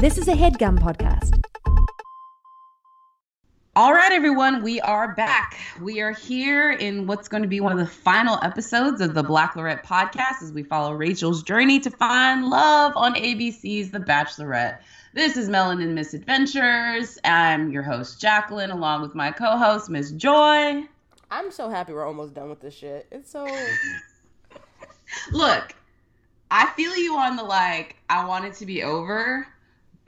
This is a headgum podcast. All right, everyone, we are back. We are here in what's going to be one of the final episodes of the Blacklorette podcast as we follow Rachel's journey to find love on ABC's The Bachelorette. This is Melanin Misadventures. I'm your host, Jacqueline, along with my co host, Miss Joi. I'm so happy we're almost done with this shit. It's so. Look, I feel you on the like, I want it to be over,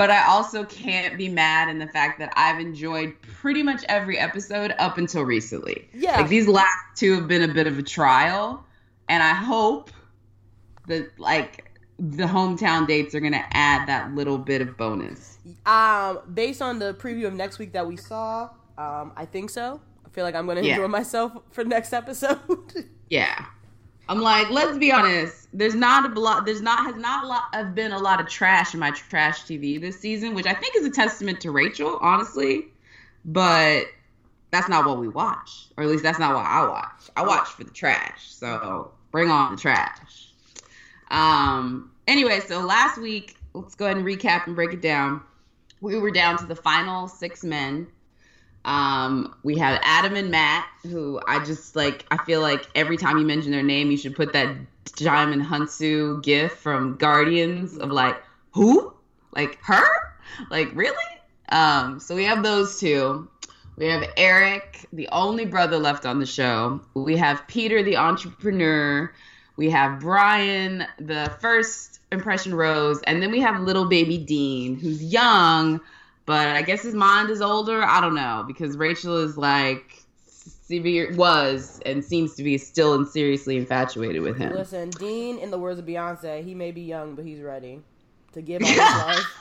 but I also can't be mad in the fact that I've enjoyed pretty much every episode up until recently. Yeah. Like these last two have been a bit of a trial, and I hope that like the hometown dates are gonna add that little bit of bonus. Um, based on the preview of next week that we saw, um, I think so. I feel like I'm gonna Yeah. enjoy myself for next episode. Yeah. I'm like, let's be honest. There's not a lot. There's not has not lot, have been a lot of trash in my trash TV this season, which I think is a testament to Rachel, honestly. But that's not what we watch, or at least that's not what I watch. I watch for the trash. So bring on the trash. Um. Anyway, so last week, let's go ahead and recap and break it down. We were down to the final six men. Um, we have Adam and Matt, who I just like. I feel like every time you mention their name, you should put that Djimon Hounsou gif from Guardians of like, who? Like her? Like really? Um, so we have those two. We have Eric, the only brother left on the show. We have Peter, the entrepreneur. We have Brian, the first impression rose, and then we have little baby Dean, who's young, but I guess his mind is older. I don't know because Rachel is like severe was and seems to be still and seriously infatuated with him. Listen, Dean, in the words of Beyonce, he may be young, but he's ready to give all his life.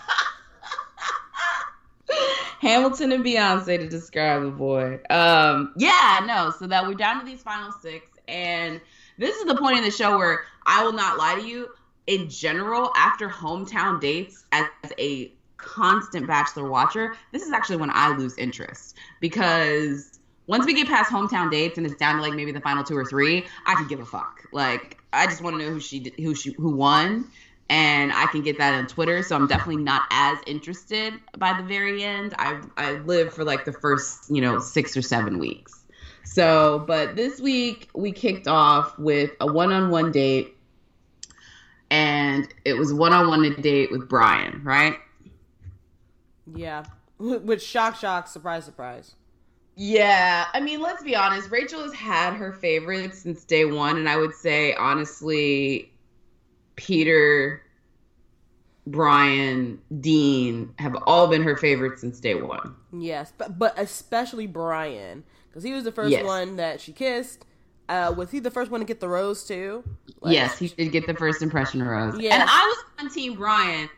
Hamilton and Beyonce to describe the boy. Um, yeah, no. So that we're down to these final six, and this is the point in the show where I will not lie to you. In general, after hometown dates, as a constant Bachelor watcher, this is actually when I lose interest because once we get past hometown dates and it's down to like maybe the final two or three, I can give a fuck. Like I just want to know who she who she who won, and I can get that on Twitter. So I'm definitely not as interested by the very end. I I live for like the first you know six or seven weeks. So, but this week we kicked off with a one-on-one date, and it was one-on-one date with Brian, right? Yeah. With shock, shock, surprise, surprise. Yeah, I mean, let's be honest. Rachel has had her favorites since day one, and I would say honestly, Peter, Brian, Dean have all been her favorites since day one. Yes, but, but especially Brian, because he was the first Yes. one that she kissed. Uh, was he the first one to get the rose too? Like, yes, he did get the first impression rose. Yeah. And I was on Team Brian.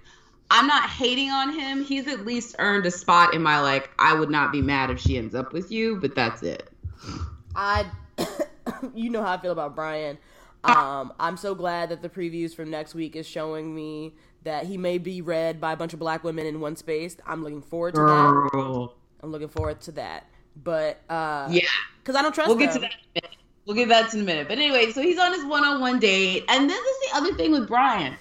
I'm not hating on him. He's at least earned a spot in my like. I would not be mad if she ends up with you, but that's it. I, you know how I feel about Brian. Um, I'm so glad that the previews from next week is showing me that he may be read by a bunch of black women in one space. I'm looking forward to that. Girl. I'm looking forward to that. But uh, Yeah. because I don't trust We'll get to that in a minute. We'll get that in a minute. But anyway, so he's on his one-on-one date, and this is the other thing with Brian.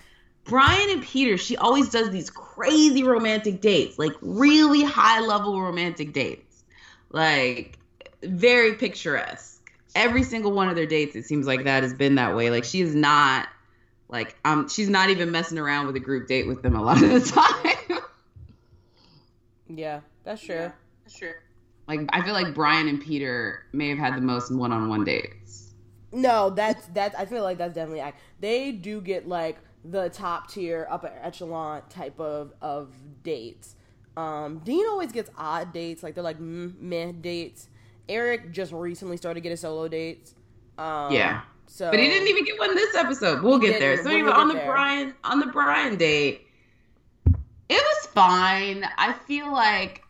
Brian and Peter, she always does these crazy romantic dates, like really high-level romantic dates, like very picturesque. Every single one of their dates, it seems like that has been that way. Like she is not, like um, she's not even messing around with a group date with them a lot of the time. Yeah, that's true. That's true. Like I feel like Brian and Peter may have had the most one-on-one dates. No, that's that's. I feel like that's definitely. act- They do get like the top tier, upper echelon type of of dates. Um, Dean always gets odd dates, like they're like mm, meh dates. Eric just recently started getting solo dates. Um, Yeah. So, But he didn't even get one this episode. We'll get there. So We'll anyway, on the there. Brian on the Brian date, it was fine. I feel like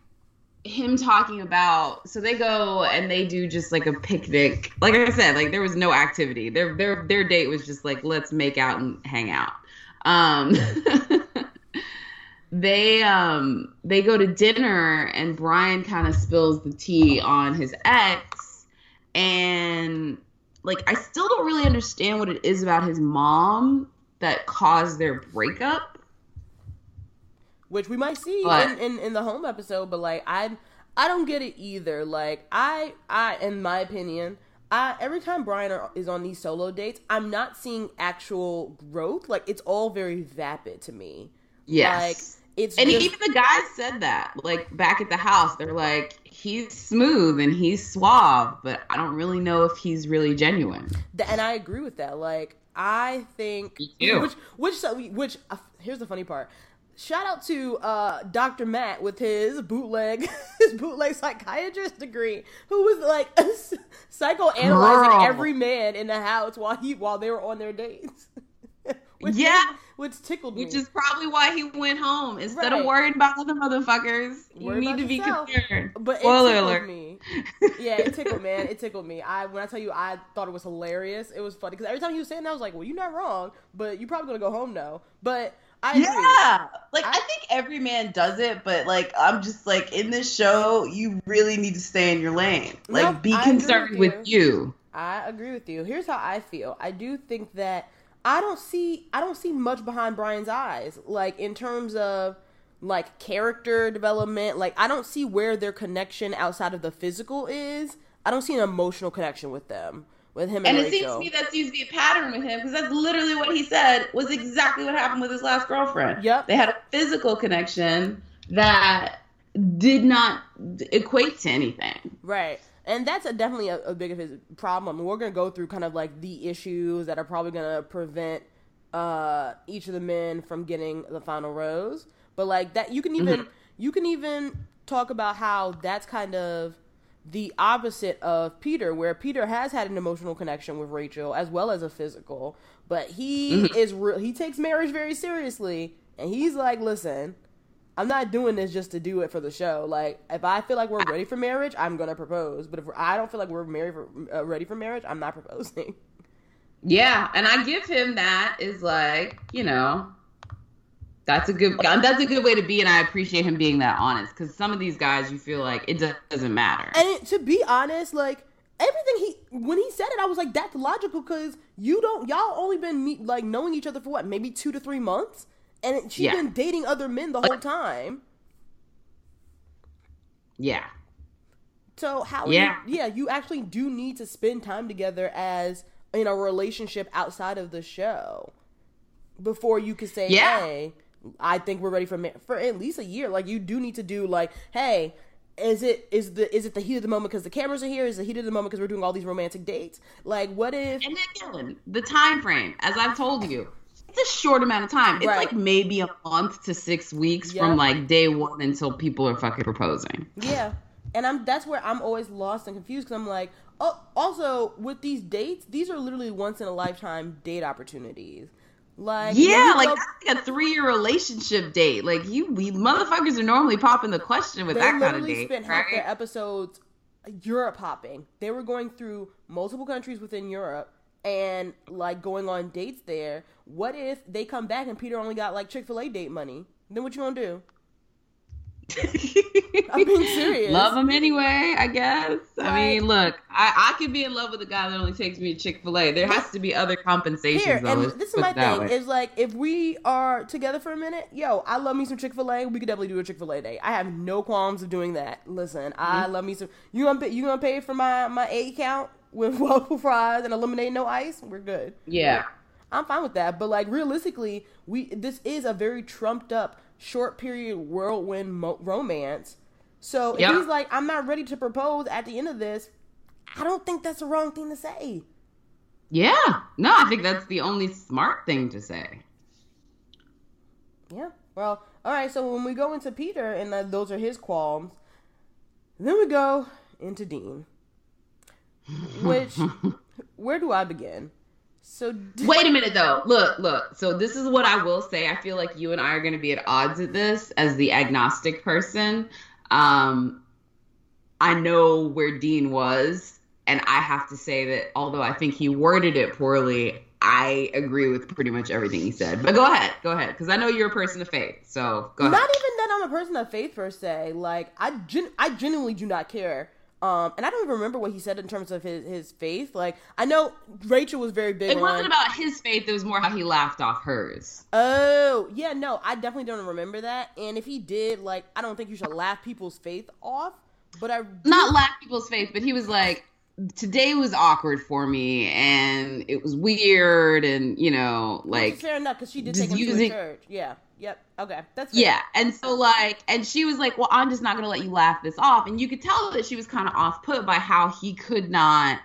him talking about so they go and they do just like a picnic. Like I said, like there was no activity. Their their their date was just like let's make out and hang out. Um they um they go to dinner and Brian kind of spills the tea on his ex and like I still don't really understand what it is about his mom that caused their breakup. which we might see But- in, in in the home episode. But like I I don't get it either. Like I I in my opinion. I, every time Brian are, is on these solo dates, I'm not seeing actual growth. Like it's all very vapid to me. Yes. Like it's and just, even the guys said that, like back at the house, they're like, he's smooth and he's suave, but I don't really know if he's really genuine. And I agree with that. Like I think Me too. which which so which uh, here's the funny part. Shout out to uh, Dr. Matt with his bootleg his bootleg psychiatrist degree, who was like psychoanalyzing Girl. every man in the house while he while they were on their dates. which Yeah. which tickled me. Which is probably why he went home instead Right. of worrying about other motherfuckers. You need to be yourself. concerned. But Spoiler alert. me. Yeah, it tickled, man. It tickled me. I when I tell you, I thought it was hilarious. It was funny because every time he was saying that, I was like, "Well, you're not wrong, but you're probably gonna go home now." But I agree. Yeah, like I- I think every man does it, but like I'm just like in this show, you really need to stay in your lane. Like Nope, be I concerned with with you. I agree with you. Here's how I feel. I do think that I don't see I don't see much behind Brian's eyes, like in terms of like character development. Like I don't see where their connection outside of the physical is. I don't see an emotional connection with them, with him and, And it seems to me that seems to be a pattern with him because that's literally what he said was exactly what happened with his last girlfriend. Yep. They had a physical connection that did not equate to anything. Right. And that's a, definitely a, a big of his problem. We're going to go through kind of like the issues that are probably going to prevent uh, each of the men from getting the final rose. But like that, you can even you can even talk about how that's kind of the opposite of Peter, where Peter has had an emotional connection with Rachel as well as a physical, but he is real. He takes marriage very seriously, and he's like, "Listen, I'm not doing this just to do it for the show. Like, if I feel like we're ready for marriage, I'm gonna propose. But if I don't feel like we're married for, uh, ready for marriage, I'm not proposing. Yeah, and I give him that is like, you know, that's a good um, that's a good way to be and I appreciate him being that honest cuz some of these guys you feel like it doesn't matter. And to be honest, like everything he when he said it, I was like, that's logical because you don't y'all only been meet, like knowing each other for what maybe two to three months, and she's Yeah. been dating other men the whole time. yeah. So how? Yeah. you, yeah, you actually do need to spend time together as in a relationship outside of the show before you can say, Yeah. "Hey, I think we're ready for ma- for at least a year." Like you do need to do like, "Hey." Is it is the is it the heat of the moment because the cameras are here? Is the heat of the moment because we're doing all these romantic dates? Like, what if? And again, the time frame, as I've told you, it's a short amount of time. It's Right. like maybe a month to 6 weeks Yeah. from like day 1 until people are fucking proposing. Yeah, and I'm that's where I'm always lost and confused because I'm like, oh, also with these dates, these are literally once in a lifetime date opportunities. Like, Yeah, like go- like a 3-year relationship date. Like you we motherfuckers are normally popping the question with they that kind of date, spent half their episodes uh, Europe hopping. They were going through multiple countries within Europe and like going on dates there. What if they come back and Peter only got like Chick Fil A date money? Then what you gonna do? I'm being serious. Love him anyway, I guess. I mean, look, I, I could be in love with a guy that only takes me to Chick Fil A. There has to be other compensations, Here, though. and this is my thing: way. is like if we are together for a minute, yo, I love me some Chick Fil A. We could definitely do a Chick Fil A day. I have no qualms of doing that. Listen, I Mm-hmm. love me some. You gonna pay, you gonna pay for my my A count with waffle fries and a lemonade, no ice? We're good. yeah. I'm fine with that. But like realistically, we this is a very trumped up short period whirlwind mo- romance. So if Yeah. he's like, I'm not ready to propose at the end of this, I don't think that's the wrong thing to say. Yeah. No, I think that's the only smart thing to say. Yeah. Well, all right. So when we go into Peter, and uh, those are his qualms, then we go into Dean. Which, where do I begin? So D- Wait a minute though. Look, look. So this is what I will say. I feel like you and I are going to be at odds at this as the agnostic person. Um I know where Dean was and I have to say that although I think he worded it poorly, I agree with pretty much everything he said. But go ahead. Go ahead cuz I know you're a person of faith. So go ahead. not even that I'm a person of faith per se. Like I, gen- I genuinely do not care Um, and I don't even remember what he said in terms of his, his faith. Like I know Rachel was very big. It on, wasn't about his faith. It was more how he laughed off hers. Oh yeah, no, I definitely don't remember that. And if he did, like, I don't think you should laugh people's faith off. But I Not laugh people's faith, but he was like, today was awkward for me, and it was weird, and you know, like fair enough because she did take him using- to a church. Yeah. Yep. Okay. That's fair. Yeah, and so like, and she was like, "Well, I'm just not gonna let you laugh this off," and you could tell that she was kind of off put by how he could not,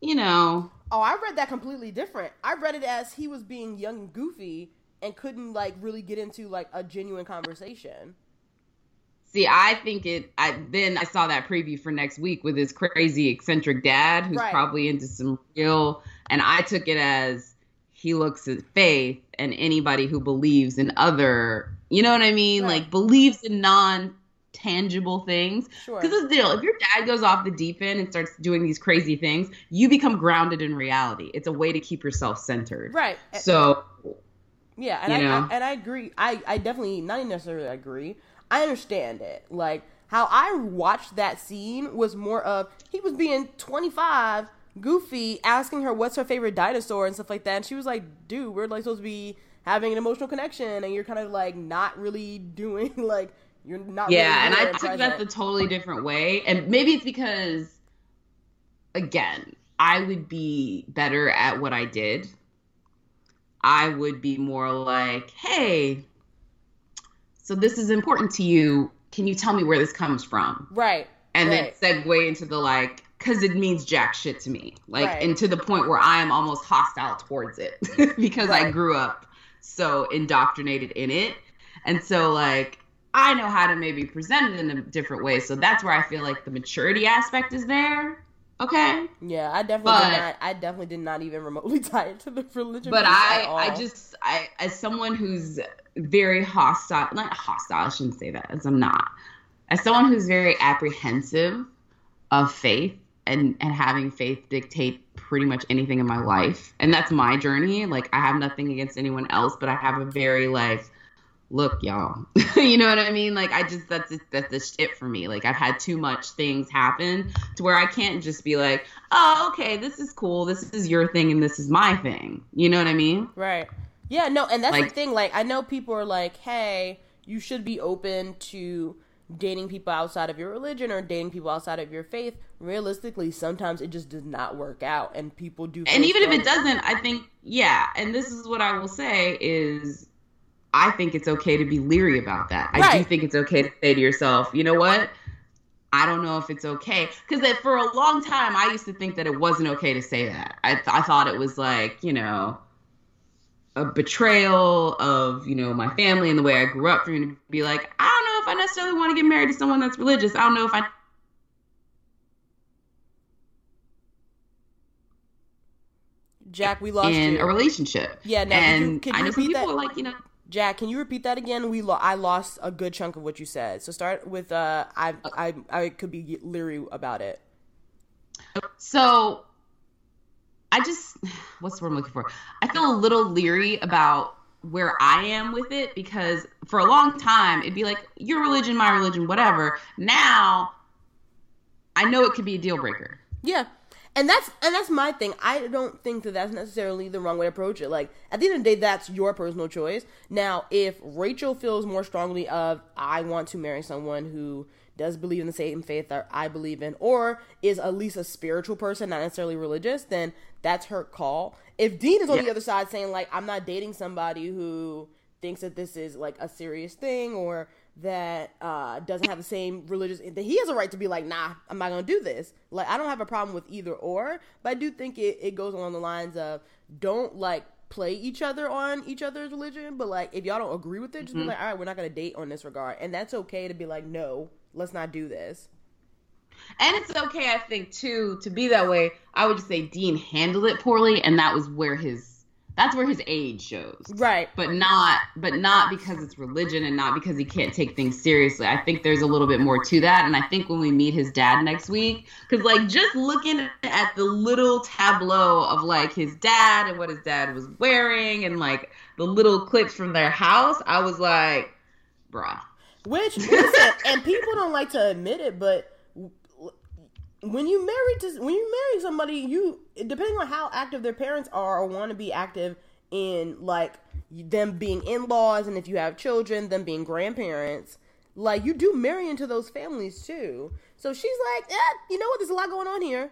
you know, Oh, I read that completely different. I read it as he was being young and goofy and couldn't like really get into like a genuine conversation. See. I think it. I then I saw that preview for next week with his crazy eccentric dad, who's Right. probably into some real, and I took it as he looks at faith and anybody who believes in other, you know what I mean, Right. like believes in non tangible things Because the deal. If your dad goes off the deep end and starts doing these crazy things, you become grounded in reality. It's a way to keep yourself centered. Right. So Yeah, and I. I and I agree. I I definitely not necessarily agree. I understand it. Like how I watched that scene was more of he was being 25, goofy, asking her what's her favorite dinosaur and stuff like that, and she was like, "Dude, we're like supposed to be having an emotional connection, and you're kind of like not really doing like you're not." yeah, really and I took that the totally different way. And maybe it's because, again, I would be better at what I did. I would be more like, hey, so this is important to you. Can you tell me where this comes from? right. and right. then segue into the like because it means jack shit to me like Right. and to the point where i am almost hostile towards it because i grew up so indoctrinated in it and so like i know how to maybe present it in a different way so that's where i feel like the maturity aspect is there okay Yeah, I definitely But- did not. I definitely did not even remotely tie it to the religion. but i i just i as someone who's very hostile not hostile i shouldn't say that as i'm not as someone who's very apprehensive of faith and and having faith dictate pretty much anything in my life. And that's my journey. Like i have nothing against anyone else but i have a very like look y'all you know what i mean? Like i just that's that's the shit for me. Like i've had too much things happen to where i can't just be like oh okay this is cool. This is your thing and this is my thing. You know what i mean? Right. Yeah, no, and that's the thing. Like, I know people are like, hey, you should be open to dating people outside of your religion or dating people outside of your faith. Realistically, sometimes it just does not work out, and people do. and even if it doesn't i think yeah and this is what i will say is i think it's okay to be leery about that i do think it's okay to say to yourself you know what i don't know if it's okay because for a long time i used to think that it wasn't okay to say that i, th- I thought it was like you know a betrayal of you know my family and the way i grew up for me to be like i don't know if i necessarily want to get married to someone that's religious i don't know if i Jack, we lost in you. a relationship Yeah, now, can you- and can you i know some people that? like you know Jack, can you repeat that again? We lo- I lost a good chunk of what you said. So start with uh, I I I could be leery about it. So I just what's the word I'm looking for? I feel a little leery about where I am with it because for a long time it'd be like your religion, my religion, whatever. Now I know it could be a deal breaker. Yeah. And that's and that's my thing. I don't think that that's necessarily the wrong way to approach it. Like at the end of the day, that's your personal choice. Now, if Rachel feels more strongly of I want to marry someone who does believe in the same faith that I believe in, or is at least a spiritual person, not necessarily religious, then that's her call. If Dean is on the other side saying like I'm not dating somebody who thinks that this is like a serious thing or that uh, doesn't have the same religious that he has a right to be like nah i'm not gonna do this. Like i don't have a problem with either or but i do think it, it goes along the lines of don't like play each other on each other's religion but like if y'all don't agree with it just be like all right we're not gonna date on this regard. And that's okay to be like no let's not do this And it's okay, I think, too, to be that way. I would just say Dean handled it poorly, and that was where his that's where his age shows. right But not but not because it's religion and not because he can't take things seriously. I think there's a little bit more to that. And I think when we meet his dad next week, because like just looking at the little tableau of like his dad and what his dad was wearing and like the little clips from their house, I was like, bruh. Which listen, and people don't like to admit it, but when you marry to when you marry somebody, you depending on how active their parents are or want to be active in like them being in laws and if you have children, them being grandparents, like you do marry into those families too. So she's like, eh, you know what? There's a lot going on here.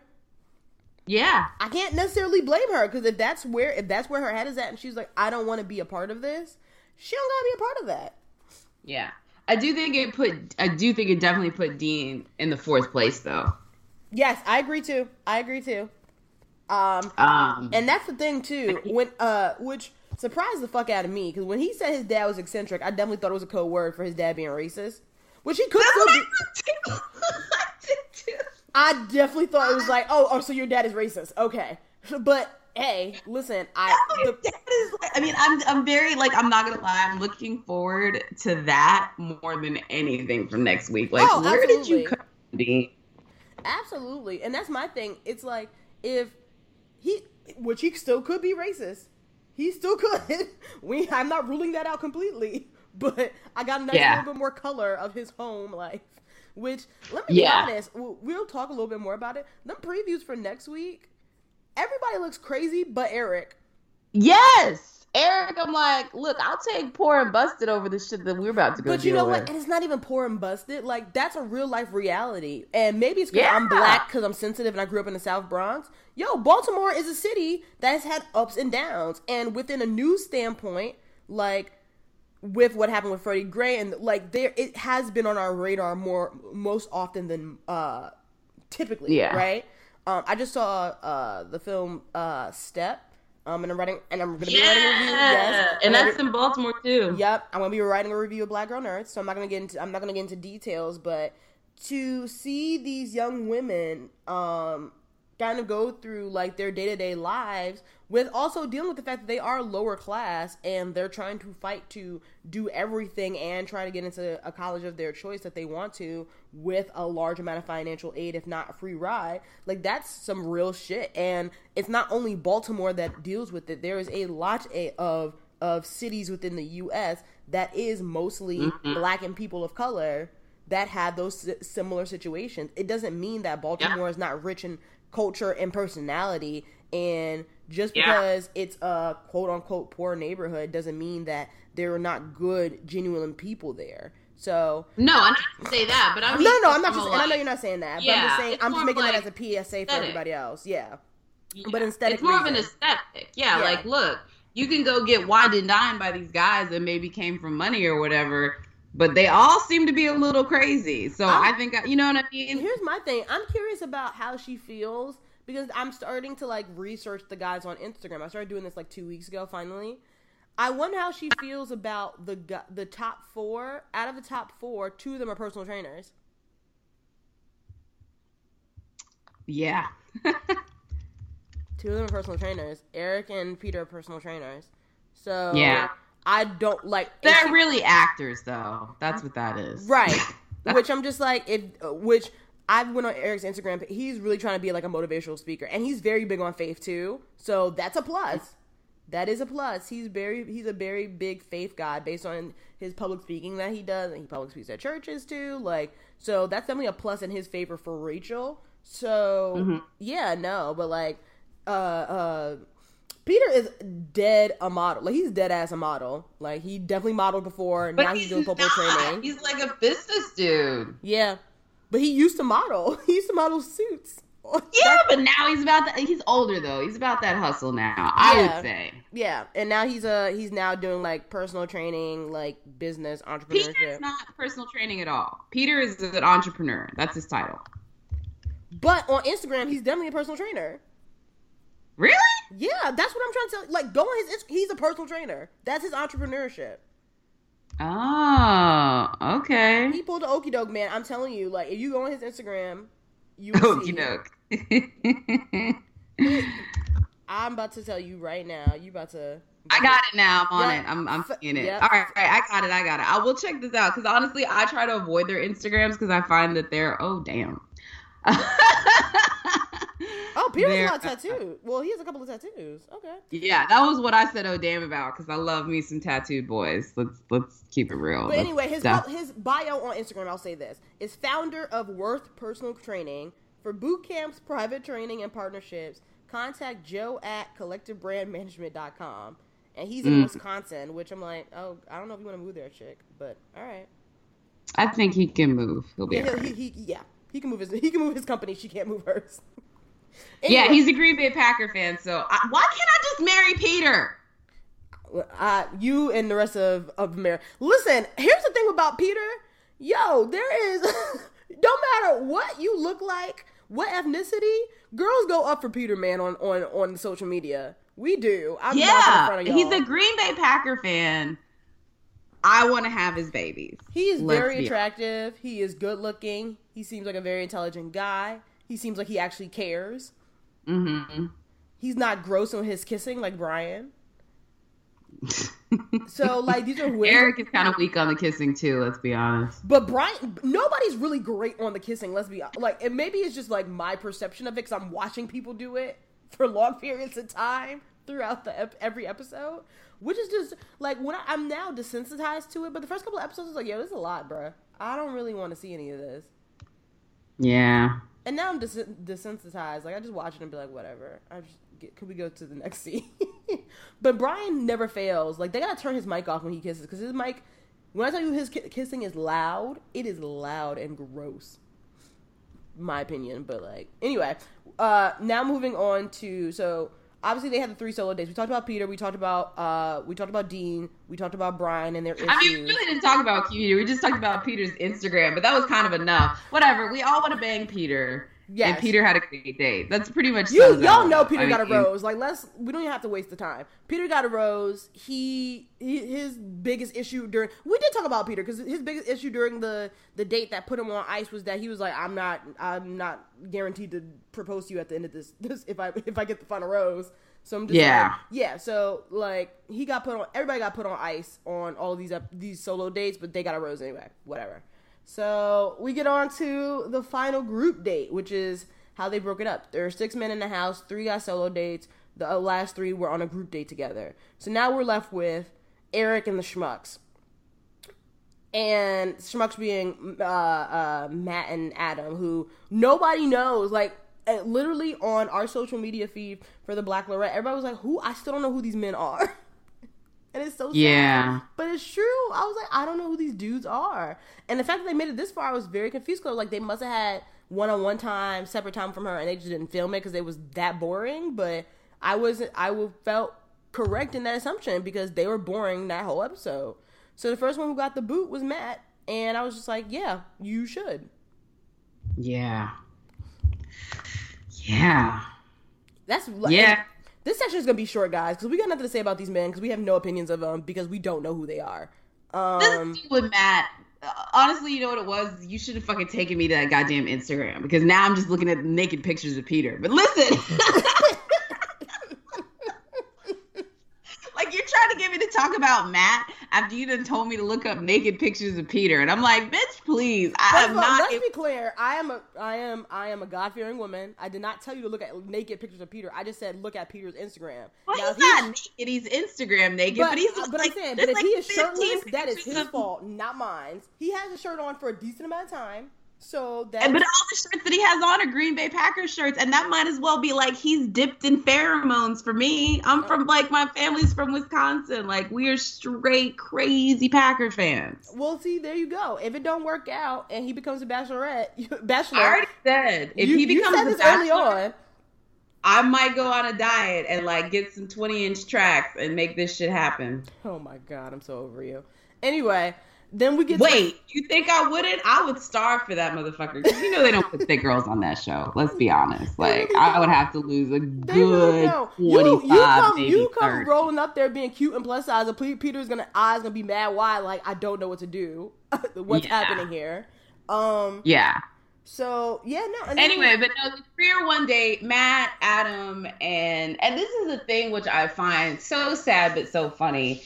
Yeah. I can't necessarily blame her because if that's where if that's where her head is at, and she's like, I don't want to be a part of this, she don't gotta be a part of that. Yeah. I do think it put I do think it definitely put Dean in the fourth place though. Yes, I agree too. I agree too. Um, Um and that's the thing too. When uh, which surprised the fuck out of me because when he said his dad was eccentric, I definitely thought it was a code word for his dad being racist, which he could still be. I. I definitely thought it was like, oh, oh, so your dad is racist. Okay, but hey, listen, I the, That is like- I mean, I'm I'm very like I'm not gonna lie. I'm looking forward to that more than anything from next week. Like, Oh, where did you come, Dean? Absolutely. And that's my thing. It's like if he which he still could be racist. He still could. We I'm not ruling that out completely. But I got a nice Yeah. little bit more color of his home life. Which let me Yeah. be honest, we'll, we'll talk a little bit more about it. The previews for next week, everybody looks crazy but Eric. Yes, Eric. I'm like, look, I'll take poor and busted over the shit that we're about to go But you know what? with. And it's not even poor and busted. Like that's a real life reality. And maybe it's because Yeah. I'm black, because I'm sensitive, and I grew up in the South Bronx. Yo, Baltimore is a city that has had ups and downs. And within a news standpoint, like with what happened with Freddie Gray, and like there, it has been on our radar more most often than uh typically. Yeah. Right. Um, I just saw uh the film uh Step. Um, and I'm writing, and I'm gonna be writing a review. Yes, and that's in Baltimore too. Yep, I'm gonna be writing a review of Black Girl Nerds, so I'm not gonna get into I'm not gonna get into details, but to see these young women um kind of go through like their day to day lives with also dealing with the fact that they are lower class and they're trying to fight to do everything and try to get into a college of their choice that they want to with a large amount of financial aid, if not a free ride. Like that's some real shit. And it's not only Baltimore that deals with it. There is a lot of of cities within the U.S. that is mostly mm-hmm. black and people of color that have those similar situations. It doesn't mean that Baltimore is not rich in culture and personality. And just Yeah. because it's a quote unquote poor neighborhood doesn't mean that there are not good, genuine people there. So No, I'm not to say that, but I mean, no, no, no, I'm not just. a, And I know you're not saying that, but I'm Yeah, just saying it's I'm more just making of that as a PSA for aesthetic. everybody else. Yeah. Yeah. But instead it's more of an aesthetic. Yeah, Yeah. like look, you can go get wined and dined by these guys that maybe came from money or whatever, but they all seem to be a little crazy. So I'm- I think you know what I mean. Here's my thing. I'm curious about how she feels because I'm starting to like research the guys on Instagram. I started doing this like two weeks ago. Finally, I wonder how she feels about the gu- the top four. Out of the top four, two of them are personal trainers. Yeah. Two of them are personal trainers. Eric and Peter are personal trainers. So Yeah. I don't like. They're she- really actors, though. That's what that is. Right. which I'm just like if which I went on Eric's Instagram. He's really trying to be like a motivational speaker, and he's very big on faith too. So that's a plus. That is a plus. He's very he's a very big faith guy based on his public speaking that he does, and he public speaks at churches too. Like so, that's definitely a plus in his favor for Rachel. So yeah, no, but like uh uh Peter is dead a model. Like he's dead as a model. Like he definitely modeled before. But now he's, he's, doing football not. training. He's like a business dude. Yeah, but he used to model. He used to model suits. Yeah, but now he's about that. He's older though. He's about that hustle now. I Yeah. would say. yeah, and now he's uh he's now doing like personal training, like business Peter's entrepreneurship. not personal training at all. Peter is an entrepreneur. That's his title. But on Instagram, he's definitely a personal trainer. Really? Yeah, that's what I'm trying to tell. Like, go on his. He's a personal trainer. That's his entrepreneurship. Oh, okay. He pulled the okey doke, man. I'm telling you. Like, if you go on his Instagram, you will see. Okie doke. I'm about to tell you right now. You about to. I got it now. I'm on it. I'm, I'm seeing it. Yep. All right, all right, I got it. I got it. I will check this out because honestly, I try to avoid their Instagrams because I find that they're oh damn. Oh, Peter's They're- not tattooed. Well, he has a couple of tattoos. Okay. Yeah, that was what I said. Oh damn about because I love me some tattooed boys. Let's let's keep it real. But anyway, his his bio on Instagram, I'll say this, is founder of Worth Personal Training, For boot camps, private training, and partnerships, contact Joe at collectivebrandmanagement.com. And he's in Mm. Wisconsin, which I'm like, oh, I don't know if you want to move there, chick, but all right. I think he can move. He'll be Yeah, he, he, yeah, he can move his he can move his company. She can't move hers. Yeah, he's a Green Bay Packer fan, so I, why can't I just marry Peter? uh, you and the rest of of America. Listen, here's the thing about Peter. Yo, there is don't matter what you look like, what ethnicity, girls go up for Peter man on on on social media. We do. I'm yeah, front of y'all. he's a Green Bay Packer fan. I want to have his babies. He is Let's very attractive. He is good looking. He seems like a very intelligent guy. He seems like he actually cares. Mm-hmm. He's not gross on his kissing like Brian. So like these are weird. Eric is kind of weak on the kissing too. Let's be honest. But Brian, nobody's really great on the kissing. Let's be like, and maybe it's just like my perception of it because I'm watching people do it for long periods of time throughout the ep- every episode, which is just like when I, I'm now desensitized to it. But the first couple of episodes was like, yo, this is a lot, bruh. I don't really want to see any of this. Yeah. And now I'm des- desensitized. Like I just watch it and be like, whatever. I just get, could we go to the next scene? but Brian never fails. Like they gotta turn his mic off when he kisses because his mic. When I tell you his ki- kissing is loud, it is loud and gross. My opinion, but like anyway. Uh, now moving on to so obviously they had the three solo days. We talked about Peter. We talked about uh, we talked about Dean. We talked about Brian and their issues. I mean, we really didn't talk about Peter. We just talked about Peter's Instagram, but that was kind of enough. Whatever. We all want to bang Peter. Yes. And Peter had a great date. That's pretty much. you. Y'all all know. Peter I got a rose. Like let's we don't even have to waste the time. Peter got a rose. He, he his biggest issue during we did talk about Peter because his biggest issue during the the date that put him on ice was that he was like I'm not I'm not guaranteed to propose to you at the end of this this if I if I get the final rose. So I'm just Yeah. like, yeah. So like he got put on everybody got put on ice on all of these ep- these solo dates, but they got a rose anyway. Whatever. So we get on to the final group date, which is how they broke it up. There are six men in the house, three got solo dates. The uh, last three were on a group date together. So now we're left with Eric and the Schmucks. And Schmucks being uh, uh, Matt and Adam, who nobody knows. Like, uh, literally on our social media feed for the Blacklorette, everybody was like, who? I still don't know who these men are. and it's so sad. Yeah. But it's true. I was like, I don't know who these dudes are. And the fact that they made it this far, I was very confused because like they must have had one on one time, separate time from her, and they just didn't film it because it was that boring. But I wasn't. I felt correct in that assumption because they were boring that whole episode. So the first one who got the boot was Matt, and I was just like, yeah, you should. Yeah. Yeah. That's like, Yeah. This section is gonna be short, guys, because we got nothing to say about these men because we have no opinions of them because we don't know who they are. Um, This with Matt. Honestly, you know what it was? You should have fucking taken me to that goddamn Instagram because now I'm just looking at naked pictures of Peter. But listen, like you're trying to get me to talk about Matt after you done told me to look up naked pictures of Peter, and I'm like, bitch, please, I First am all, not. let's be clear. I am a I am I am a God fearing woman. I did not tell you to look at naked pictures of Peter. I just said look at Peter's Instagram. well, Now, he's if not naked. He's Instagram naked, but, but, he's. but like, I'm saying, but if like he is 15 shirtless, that is his fault, not mine. He has a shirt on for a decent amount of time, so that. And, but all the shirts that he has on are Green Bay Packers shirts, and that might as well be like he's dipped in pheromones for me. I'm from oh. like my family's from Wisconsin. Like we are straight crazy Packer fans. well, see, there you go. If it don't work out and he becomes a bachelorette, bachelor, I already said if you, he becomes said a this early bachelor, on. I might go on a diet and like get some 20 inch tracks and make this shit happen. Oh my god, I'm so over you. Anyway, then we get Wait, you think I wouldn't? I would starve for that motherfucker. you know they don't put thick girls on that show. Let's be honest. Like I would have to lose a They really good don't. 25, You, you come, maybe you come 30. rolling up there being cute and plus size, and Pe- Peter's gonna eyes gonna be mad wide, like I don't know what to do. What's Yeah. happening here? Um. Yeah. So yeah, no. Anyway, but no, the career one day, Matt, Adam, and and this is the thing which I find so sad but so funny.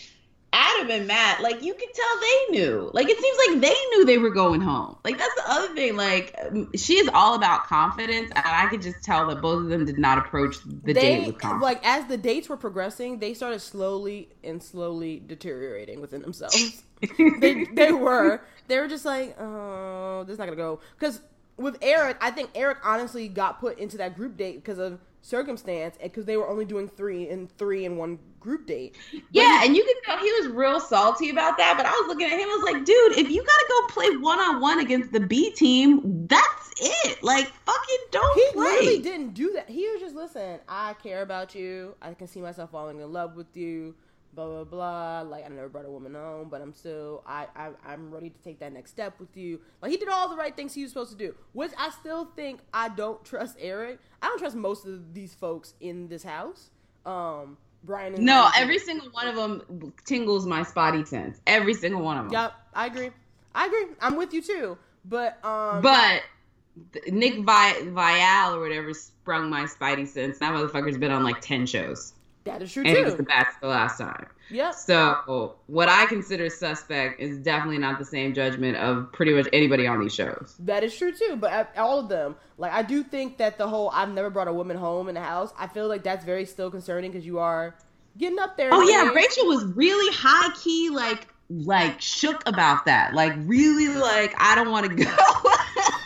Adam and Matt, like you could tell they knew. Like it seems like they knew they were going home. Like that's the other thing. Like um, she is all about confidence, and I could just tell that both of them did not approach the they date with confidence. like as the dates were progressing, they started slowly and slowly deteriorating within themselves. they they were they were just like, oh, this is not gonna go because with Eric, I think Eric honestly got put into that group date because of circumstance and because they were only doing three and three in one group date. Yeah, and you can tell he was real salty about that. But I was looking at him, I was like, dude, if you gotta go play one on one against the B team, that's it. Like, fucking don't He play. literally didn't do that. He was just listen. I care about you. I can see myself falling in love with you. Blah blah blah. Like I never brought a woman home, but I'm still I, I I'm ready to take that next step with you. Like he did all the right things he was supposed to do, which I still think I don't trust Eric. I don't trust most of these folks in this house. Um, Brian. And No, every single one of them tingles my spotty sense. Every single one of them. Yep, I agree. I agree. I'm with you too. But um, But Nick Vi- Viall or whatever sprung my spidey sense. That motherfucker's been on like ten shows, that is true too. and he was the best the last time. Yep. So what I consider suspect is definitely not the same judgment of pretty much anybody on these shows. That is true too, but uh, all of them, like I do think that the whole "I've never brought a woman home in the house," I feel like that's very still concerning because you are getting up there. Oh yeah. Rachel was really high key, like like shook about that. Like really, like I don't want to go.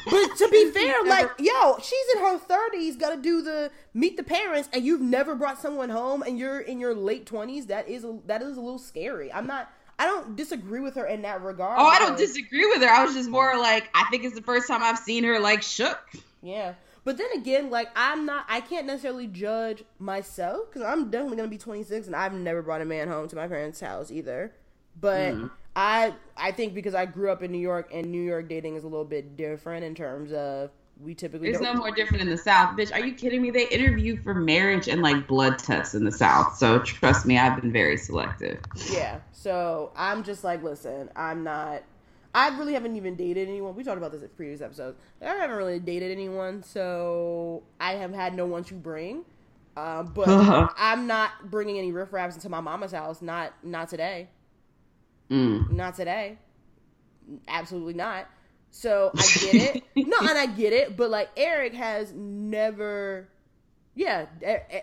But to be fair, like yo, she's in her thirties, got to do the meet the parents, and you've never brought someone home, and you're in your late twenties. That is a, that is a little scary. I'm not. I don't disagree with her in that regard. oh, I don't disagree with her. I was just more like I think it's the first time I've seen her like shook. Yeah. But then again, like I'm not, I can't necessarily judge myself because I'm definitely gonna be 26 and I've never brought a man home to my parents' house either. But Mm. I, I think because I grew up in New York and New York dating is a little bit different in terms of we typically It's don't. no more different in the South, bitch. Are you kidding me? They interview for marriage and like blood tests in the South. So trust me, I've been very selective. Yeah. So I'm just like, listen, I'm not. I really haven't even dated anyone. We talked about this in previous episodes. I haven't really dated anyone, so I have had no one to bring. Uh, but I'm not bringing any riffraffs into my mama's house. Not not today. Mm. Not today. Absolutely not. So I get it. no, and I get it. But like Eric has never, yeah,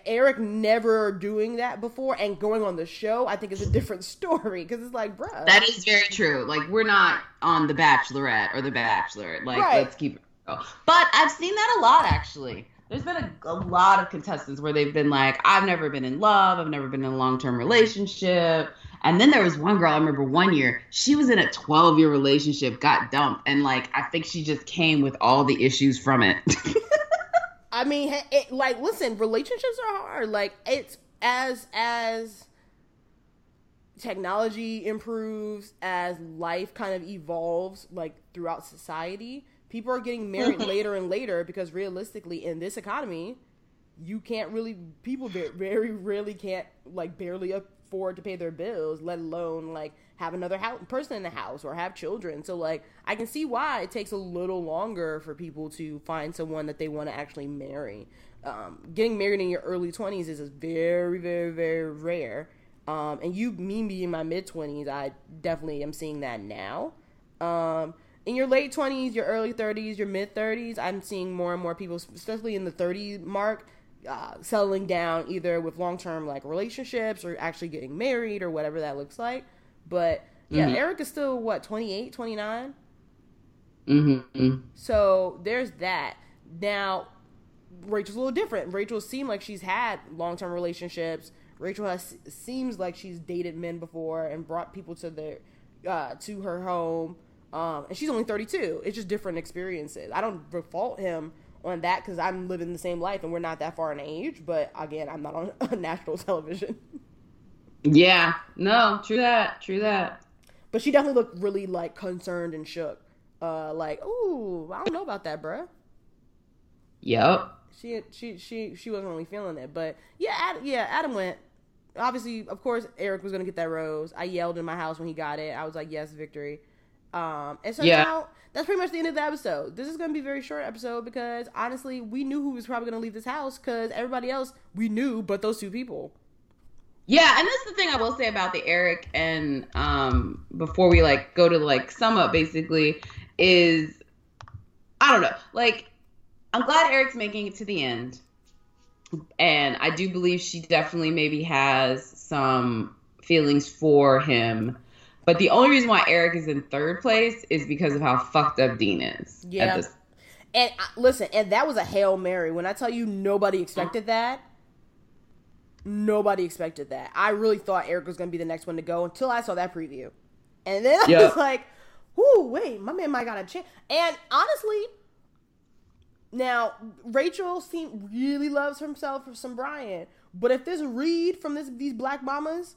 Eric never doing that before and going on the show. I think is a different story because it's like, bruh. That is very true. Like we're not on The Bachelorette or The Bachelor. Like Right. let's keep it real. But I've seen that a lot actually. There's been a, a lot of contestants where they've been like, I've never been in love, I've never been in a long term relationship. And then there was one girl I remember one year, she was in a 12 year relationship, got dumped, and like I think she just came with all the issues from it. I mean, it, like, listen, relationships are hard. Like, it's as as technology improves, as life kind of evolves, like throughout society, people are getting married later and later because realistically, in this economy, you can't really people very rarely can't like barely afford to pay their bills, let alone like have another house, person in the house or have children. So like I can see why it takes a little longer for people to find someone that they want to actually marry. Um, getting married in your early twenties is very very very rare. Um, and you, me being in my mid twenties, I definitely am seeing that now. Um, in your late 20s, your early 30s, your mid 30s, I'm seeing more and more people, especially in the 30 mark, uh, settling down either with long term like relationships or actually getting married or whatever that looks like. But yeah, Mhm. Eric is still what 28, 29. mm-hmm. So there's that. Now, Rachel's a little different. Rachel seemed like she's had long term relationships. Rachel has seems like she's dated men before and brought people to their uh, to her home. Um, and she's only 32. It's just different experiences. I don't fault him on that because I'm living the same life and we're not that far in age. But again, I'm not on national television. Yeah. No, true that. True that. But she definitely looked really like concerned and shook. Uh, like, ooh, I don't know about that, bruh. Yep. she she she she wasn't really feeling it. But yeah, yeah, Adam went. Obviously, of course, Eric was gonna get that rose. I yelled in my house when he got it. I was like, "Yes, victory!" Um, and so Yeah. now that's pretty much the end of the episode. This is gonna be a very short episode because honestly, we knew who was probably gonna leave this house because everybody else we knew, but those two people. Yeah, and that's the thing I will say about the Eric and um before we like go to like sum up basically is I don't know. Like I'm glad Eric's making it to the end. And I do believe she definitely maybe has some feelings for him. But the only reason why Eric is in third place is because of how fucked up Dean is. Yeah. At this And uh, listen, and that was a hail mary. When I tell you, nobody expected that. Nobody expected that. I really thought Eric was gonna be the next one to go until I saw that preview, and then I was like, "Whoo, wait, my man might got a chance." And honestly, now Rachel seem really loves himself for some Brian, but if this read from this these black mamas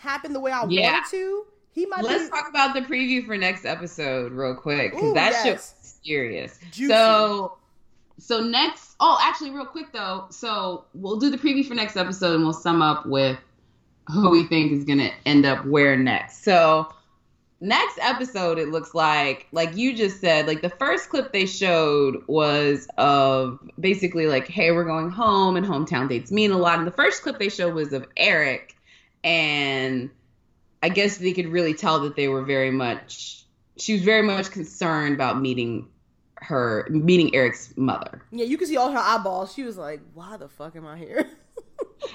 happened the way I Yeah. wanted to, he might Let's be talk about the preview for next episode real quick because that yes. shit's serious. Juicy. So, so next. Oh, actually, real quick though. So we'll do the preview for next episode and we'll sum up with who we think is gonna end up where next. So next episode, it looks like, like you just said, like the first clip they showed was of basically like, hey, we're going home and hometown dates mean a lot. And the first clip they showed was of Eric and I guess they could really tell that they were very much she was very much concerned about meeting her meeting Eric's mother. Yeah, you can see all her eyeballs. She was like, "Why the fuck am I here?"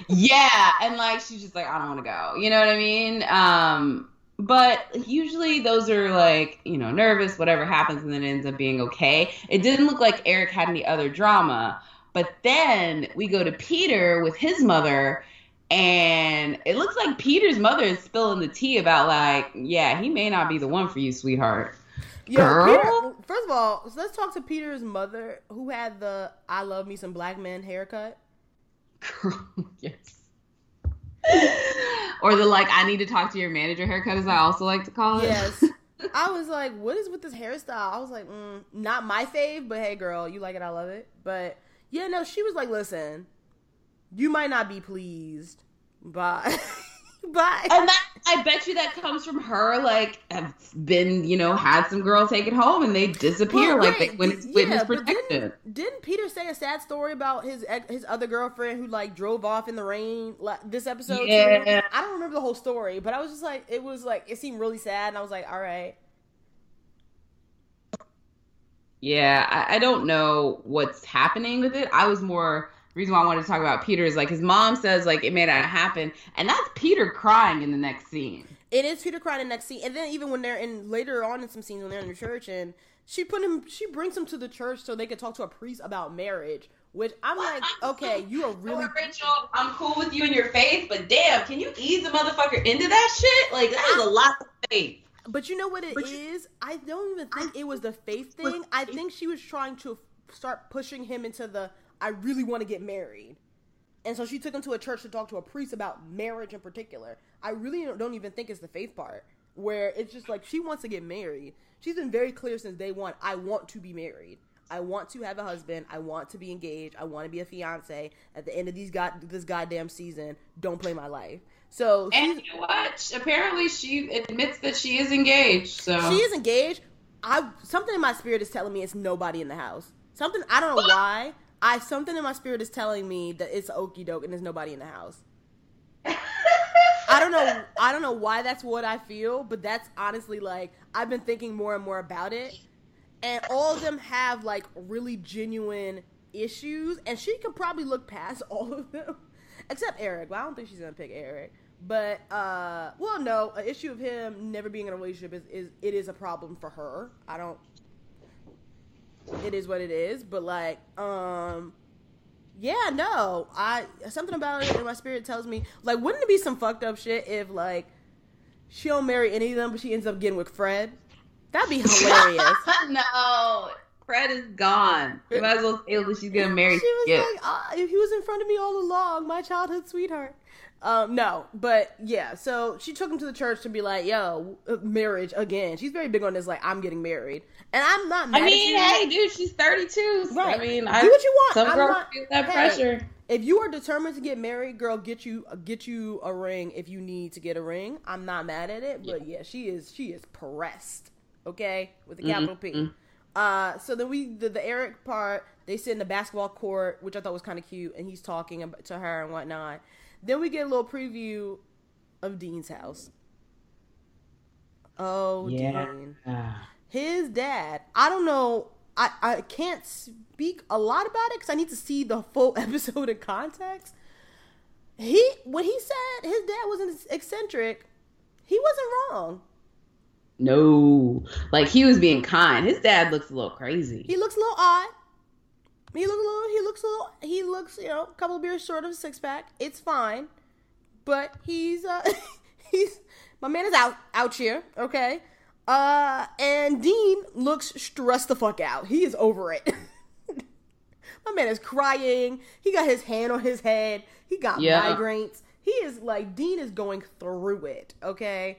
Yeah, and like she's just like I don't want to go. You know what I mean? Um but usually those are like, you know, nervous, whatever happens and then it ends up being okay. It didn't look like Eric had any other drama. But then we go to Peter with his mother and it looks like Peter's mother is spilling the tea about like, yeah, he may not be the one for you, sweetheart. Yo, Girl. Peter, first of all, so let's talk to Peter's mother, who had the "I love me some black man" haircut. Girl, yes. or the like, I need to talk to your manager haircut, as I also like to call it. Yes, I was like, "What is with this hairstyle?" I was like, mm, "Not my fave, but hey, girl, you like it, I love it." But yeah, no, she was like, "Listen, you might not be pleased, but but And that, I bet you that comes from her, like, have been, you know, had some girl take it home and they disappear, Well, like, they, right, when it's yeah, witness protection. Didn't, didn't Peter say a sad story about his his other girlfriend who like drove off in the rain like, this episode? too? Yeah. I don't remember the whole story, but I was just like, it was like it seemed really sad, and I was like, all right, Yeah, I, I don't know what's happening with it. I was more reason why I wanted to talk about Peter is like his mom says like it may not happen, and that's Peter crying in the next scene. it is Peter crying in the next scene, and then even when they're in later on in some scenes when they're in the church, and she put him, she brings him to the church so they could talk to a priest about marriage. Which I'm like, okay, you are really Or, Rachel, I'm cool with you and your faith, but damn, can you ease a motherfucker into that shit? Like that is a lot of faith. But you know what it But is? you- I don't even think it was the faith thing. I think she was trying to start pushing him into the I really want to get married. And so she took him to a church to talk to a priest about marriage in particular. I really don't- even think it's the faith part where it's just like she wants to get married. She's been very clear since day one. I want to be married. I want to have a husband. I want to be engaged. I want to be a fiance. At the end of these god this goddamn season, don't play my life. So And you know what? Apparently, she admits that she is engaged. So she is engaged. I something in my spirit is telling me it's nobody in the house. Something I don't know why. I something in my spirit is telling me that it's okey doke and there's nobody in the house. I don't know. I don't know why that's what I feel, but that's honestly like I've been thinking more and more about it, and all of them have like really genuine issues, and she can probably look past all of them, except Eric. Well, I don't think she's gonna pick Eric. But uh, well, no, an issue of him never being in a relationship is, is it is a problem for her. I don't. It is what it is, but like, um, yeah, no, I something about it in my spirit tells me like, wouldn't it be some fucked up shit if like she don't marry any of them, but she ends up getting with Fred? That'd be hilarious. no, Fred is gone. You might as well say that she's gonna marry. She was Skip. like, if he was in front of me all along, my childhood sweetheart. Um, no, but yeah, so she took him to the church to be like, yo, marriage again. She's very big on this, like, I'm getting married. And I'm not mad I mean, hey, dude, she's 32. So, Right. I mean, Do I, what you want. Some I'm girls not- feel that hey. pressure. If you are determined to get married, girl, get you get you a ring if you need to get a ring. I'm not mad at it, but yeah, she is she is pressed. Okay, with a capital P. Mhm. Uh, so then we the, the Eric part, they sit in the basketball court, which I thought was kind of cute, and he's talking to her and whatnot. Then we get a little preview of Dean's house. Oh, Yeah. Dean his dad i don't know i i can't speak a lot about it because i need to see the full episode in context he when he said his dad was eccentric he wasn't wrong No, like he was being kind. His dad looks a little crazy. He looks a little odd. He looks a little. He looks a little. He looks, you know, a couple of beers short of a six pack. It's fine, but he's uh, he's my man is out out here. Okay, uh, and Dean looks stressed the fuck out. He is over it. my man is crying. He got his hand on his head. He got Yeah. migraines. He is like Dean is going through it. Okay.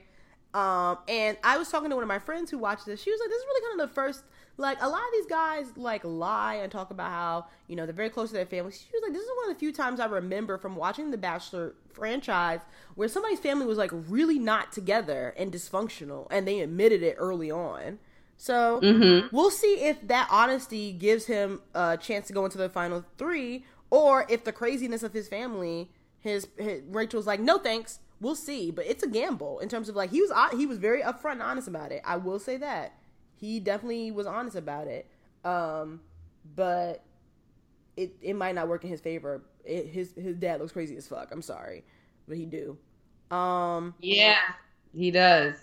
Um, and I was talking to one of my friends who watched this. She was like, "This is really kind of the first. Like, a lot of these guys like lie and talk about how you know they're very close to their family." She was like, "This is one of the few times I remember from watching the Bachelor franchise where somebody's family was like really not together and dysfunctional, and they admitted it early on." So Mm-hmm. we'll see if that honesty gives him a chance to go into the final three, or if the craziness of his family, his, his Rachel's like, no thanks. We'll see, but it's a gamble in terms of like he was he was very upfront and honest about it. I will say that he definitely was honest about it. Um, but it it might not work in his favor. It, his his dad looks crazy as fuck. I'm sorry, but he do. Um, Yeah, he does.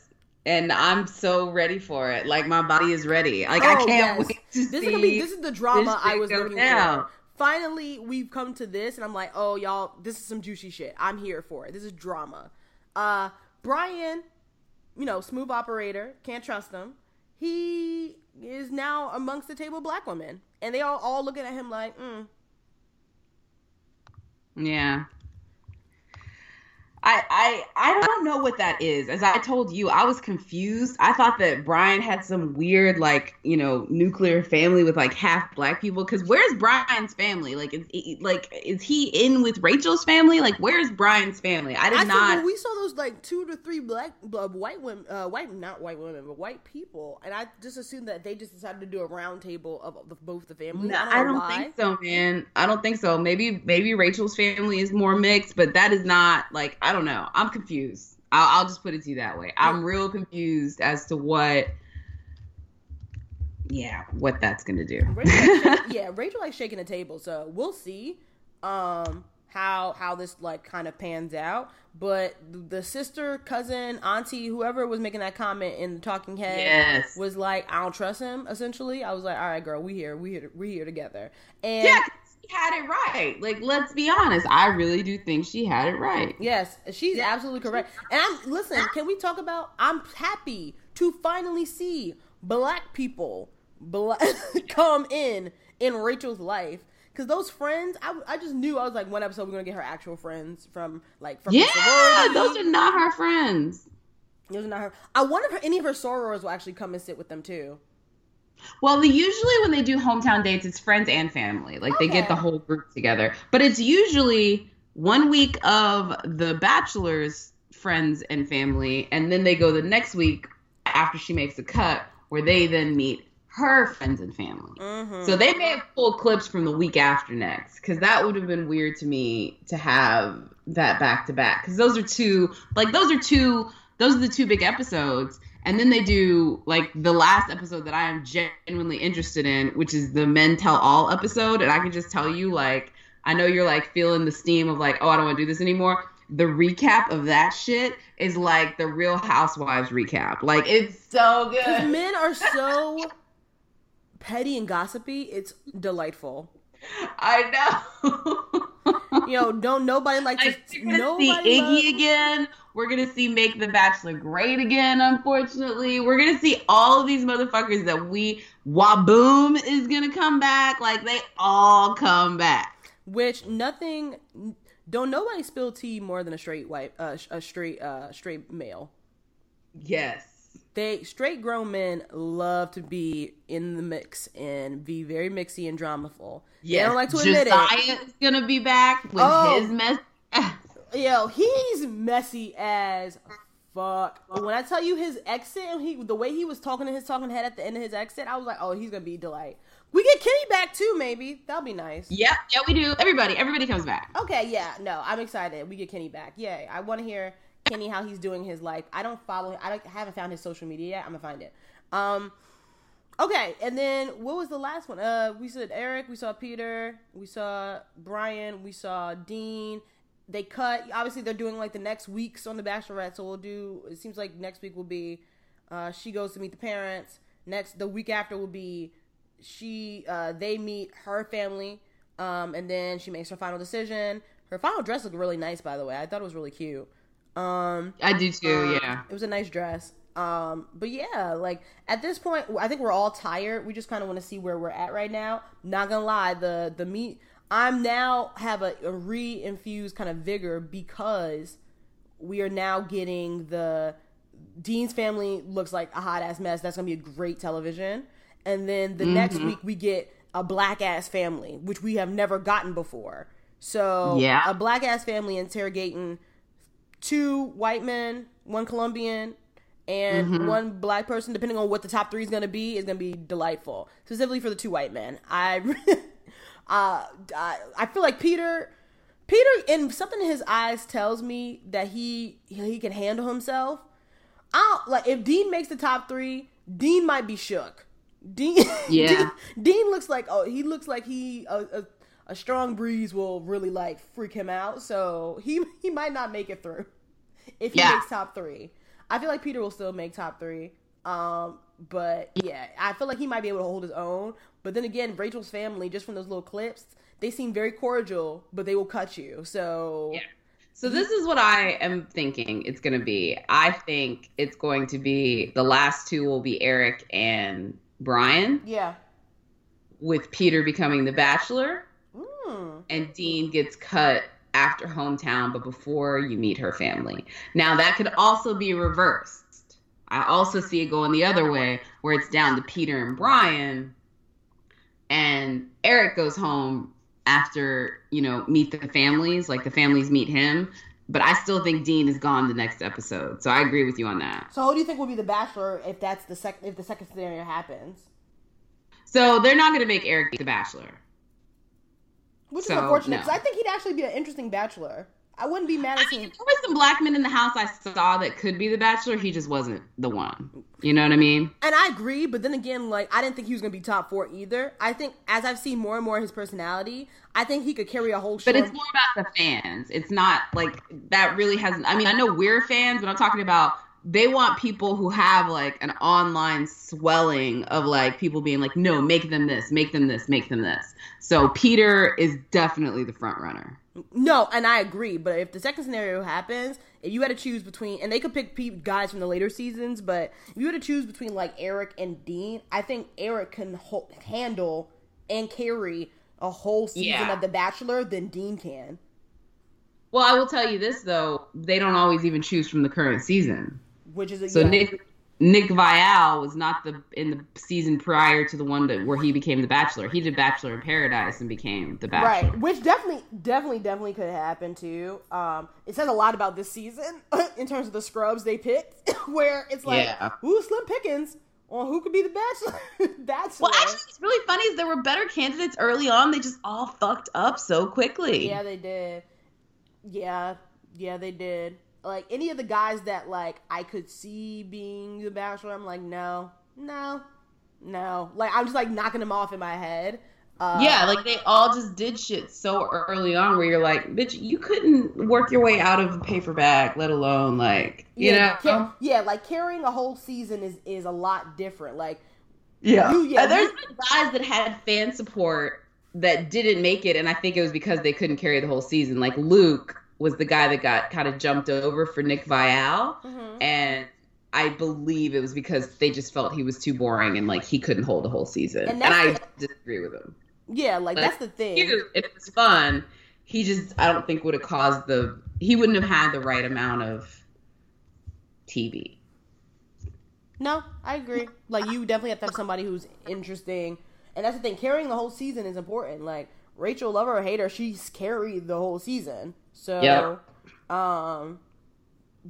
And I'm so ready for it. Like my body is ready. Like I Oh, can't yes. wait to this see. is gonna be this is the drama I was looking down. for. Finally, we've come to this, and I'm like, oh y'all, this is some juicy shit. I'm here for it. This is drama. Uh, Bryan, you know, smooth operator, can't trust him. He is now amongst the table black women, and they all all looking at him like, mm, Yeah. I, I I don't know what that is. As I told you, I was confused. I thought that Bryan had some weird, like you know, nuclear family with like half black people. Because where's Bryan's family? Like, is he- like is he in with Rachel's family? Like, where's Bryan's family? I did I not. when we saw those like two to three black uh, white women, uh, white not white women, but white people, and I just assumed that they just decided to do a round table of, of both the families. No, I don't, I don't think so, man. I don't think so. Maybe maybe Rachel's family is more mixed, but that is not like I don't know. I'm confused. I'll, I'll just put it to you that way. I'm real confused as to what, yeah, what that's gonna do. Rachel like yeah, Rachel likes shaking the table, so we'll see um how how this like kind of pans out. But the sister, cousin, auntie, whoever was making that comment in the talking head Yes. was like, I don't trust him. Essentially, I was like, all right, girl, we here, we here, we here together. And yeah, had it right. Like, let's be honest. I really do think she had it right. Yes, she's absolutely correct. And I'm listen. Can we talk about? I'm happy to finally see black people black, come in in Rachel's life because those friends, I, I just knew I was like one episode we're gonna get her actual friends from like from Yeah, those are not her friends. Those are not her. I wonder if any of her sorors will actually come and sit with them too. Well, they usually when they do hometown dates, it's friends and family. Like they get the whole group together. But it's usually one week of the bachelor's friends and family, and then they go the next week after she makes a cut, where they then meet her friends and family. Mm-hmm. So they may have pulled clips from the week after next, because that would have been weird to me to have that back to back. Because those are two, like those are two, those are the two big episodes. And then they do like the last episode that I am genuinely interested in, which is the Men Tell All episode. And I can just tell you, like, I know you're like feeling the steam of like, oh, I don't want to do this anymore. The recap of that shit is like the Real Housewives recap. Like, it's so Because good. men are so petty and gossipy. It's delightful. I know. You know, don't nobody like to Like, we're gonna nobody see loves- Iggy again. We're gonna see Make the Bachelor great again. Unfortunately, we're gonna see all of these motherfuckers that we Whaboom is gonna come back. Like they all come back. which nothing don't nobody spill tea more than a straight white uh, a straight uh straight male Yes. They straight grown men love to be in the mix and be very mixy and dramaful Yeah, they don't like to admit Josiah is gonna be back with Oh. his mess. yo he's messy as fuck when i tell you his exit he the way he was talking to his talking head at the end of his exit i was like oh he's gonna be delight we get kenny back too maybe that'll be nice Yep, yeah, we do. Everybody, everybody comes back. Okay, yeah, no, I'm excited. We get Kenny back. Yay! I want to hear Kenny how he's doing his life. I don't follow. I don't, haven't found his social media yet. I'm gonna find it. Um, okay, and then what was the last one? Uh, we said Eric. We saw Peter. We saw Bryan. We saw Dean. They cut. Obviously, they're doing like the next weeks on the Bachelorette. So we'll do. It seems like next week will be Uh, she goes to meet the parents. Next, the week after will be she. Uh, they meet her family, um, and then she makes her final decision. Her final dress looked really nice, by the way. I thought it was really cute. Um, I do too. um, Yeah. it was a nice dress. Um, but yeah, like at this point, I think we're all tired. We just kind of want to see where we're at right now. Not gonna lie, the the meat. I'm now have a, a re-infused kind of vigor because we are now getting the Dean's family looks like a hot ass mess. That's gonna be a great television. And then the next week we get a black ass family, which we have never gotten before. So Yeah. a black ass family interrogating two white men, one Colombian, and one black person, depending on what the top three is going to be, is going to be delightful. Specifically for the two white men, I, uh, I, I feel like Peter, Peter, and something in his eyes tells me that he he can handle himself. I like if Dean makes the top three, Dean might be shook. Dean, Yeah. Dean, Dean looks like oh he looks like he a, a, a strong breeze will really like freak him out. So he he might not make it through if he Yeah. makes top three. I feel like Peter will still make top three. Um, but yeah, I feel like he might be able to hold his own. But then again, Rachel's family, just from those little clips, they seem very cordial, but they will cut you. So Yeah. So this is what I am thinking it's going to be. I think it's going to be the last two will be Eric and Bryan, yeah. with Peter becoming the bachelor, Mm. and Dean gets cut after hometown, but before you meet her family. Now that could also be reversed. I also see it going the other way, where it's down to Peter and Bryan, and Eric goes home after you know meet the families, like the families meet him. But I still think Dean is gone the next episode, so I agree with you on that. So who do you think will be the bachelor if that's the sec if the second scenario happens? So they're not going to make Eric the bachelor. Which So, is unfortunate no. because I think he'd actually be an interesting bachelor. I wouldn't be mad at I mean, seeing. there were some black men in the house I saw that could be the bachelor. He just wasn't the one. You know what I mean? And I agree, but then again, like I didn't think he was gonna be top four either. I think as I've seen more and more of his personality, I think he could carry a whole show. But it's more about the fans. It's not like that really hasn't. I mean, I know we're fans, but I'm talking about they want people who have like an online swelling of like people being like, no, make them this, make them this, make them this. So Peter is definitely the front runner. No, and I agree. But if the second scenario happens, if you had to choose between, and they could pick pe- guys from the later seasons, but if you had to choose between like Eric and Dean, I think Eric can ho- handle and carry a whole season Yeah. of The Bachelor than Dean can. Well, I will tell you this though, they don't always even choose from the current season. Which is a So yeah. Nick Nick Viall was not the in the season prior to the one that where he became the Bachelor. He did Bachelor in Paradise and became the Bachelor. Right, which definitely, definitely, definitely could happen too. Um, it says a lot about this season in terms of the scrubs they picked, where it's like, Yeah. who's Slim Pickens on who could be the bachelor? bachelor. Well, actually, what's really funny is there were better candidates early on. They just all fucked up so quickly. yeah, they did. Yeah, yeah, they did. Like any of the guys that like I could see being the bachelor, I'm like, no, no, no. Like I'm just like knocking them off in my head. Uh, Yeah, like they all just did shit so early on where you're like, bitch, you couldn't work your way out of a paper bag, let alone like, you yeah, know? ca- yeah, like carrying a whole season is is a lot different. Like Yeah. You- yeah, there's you- been guys that had fan support that didn't make it, and I think it was because they couldn't carry the whole season. Like Luke was the guy that got kind of jumped over for Nick Viall, Mhm. and I believe it was because they just felt he was too boring and like he couldn't hold a whole season. And And, I the- disagree with him. Yeah, like Like, that's the thing. If it was fun, he just I don't think would have caused the he wouldn't have had the right amount of TV. No, I agree. Like you definitely have to have somebody who's interesting, and that's the thing. Carrying the whole season is important. Like Rachel, love her or hate her, she's carried the whole season. So, Yep. um,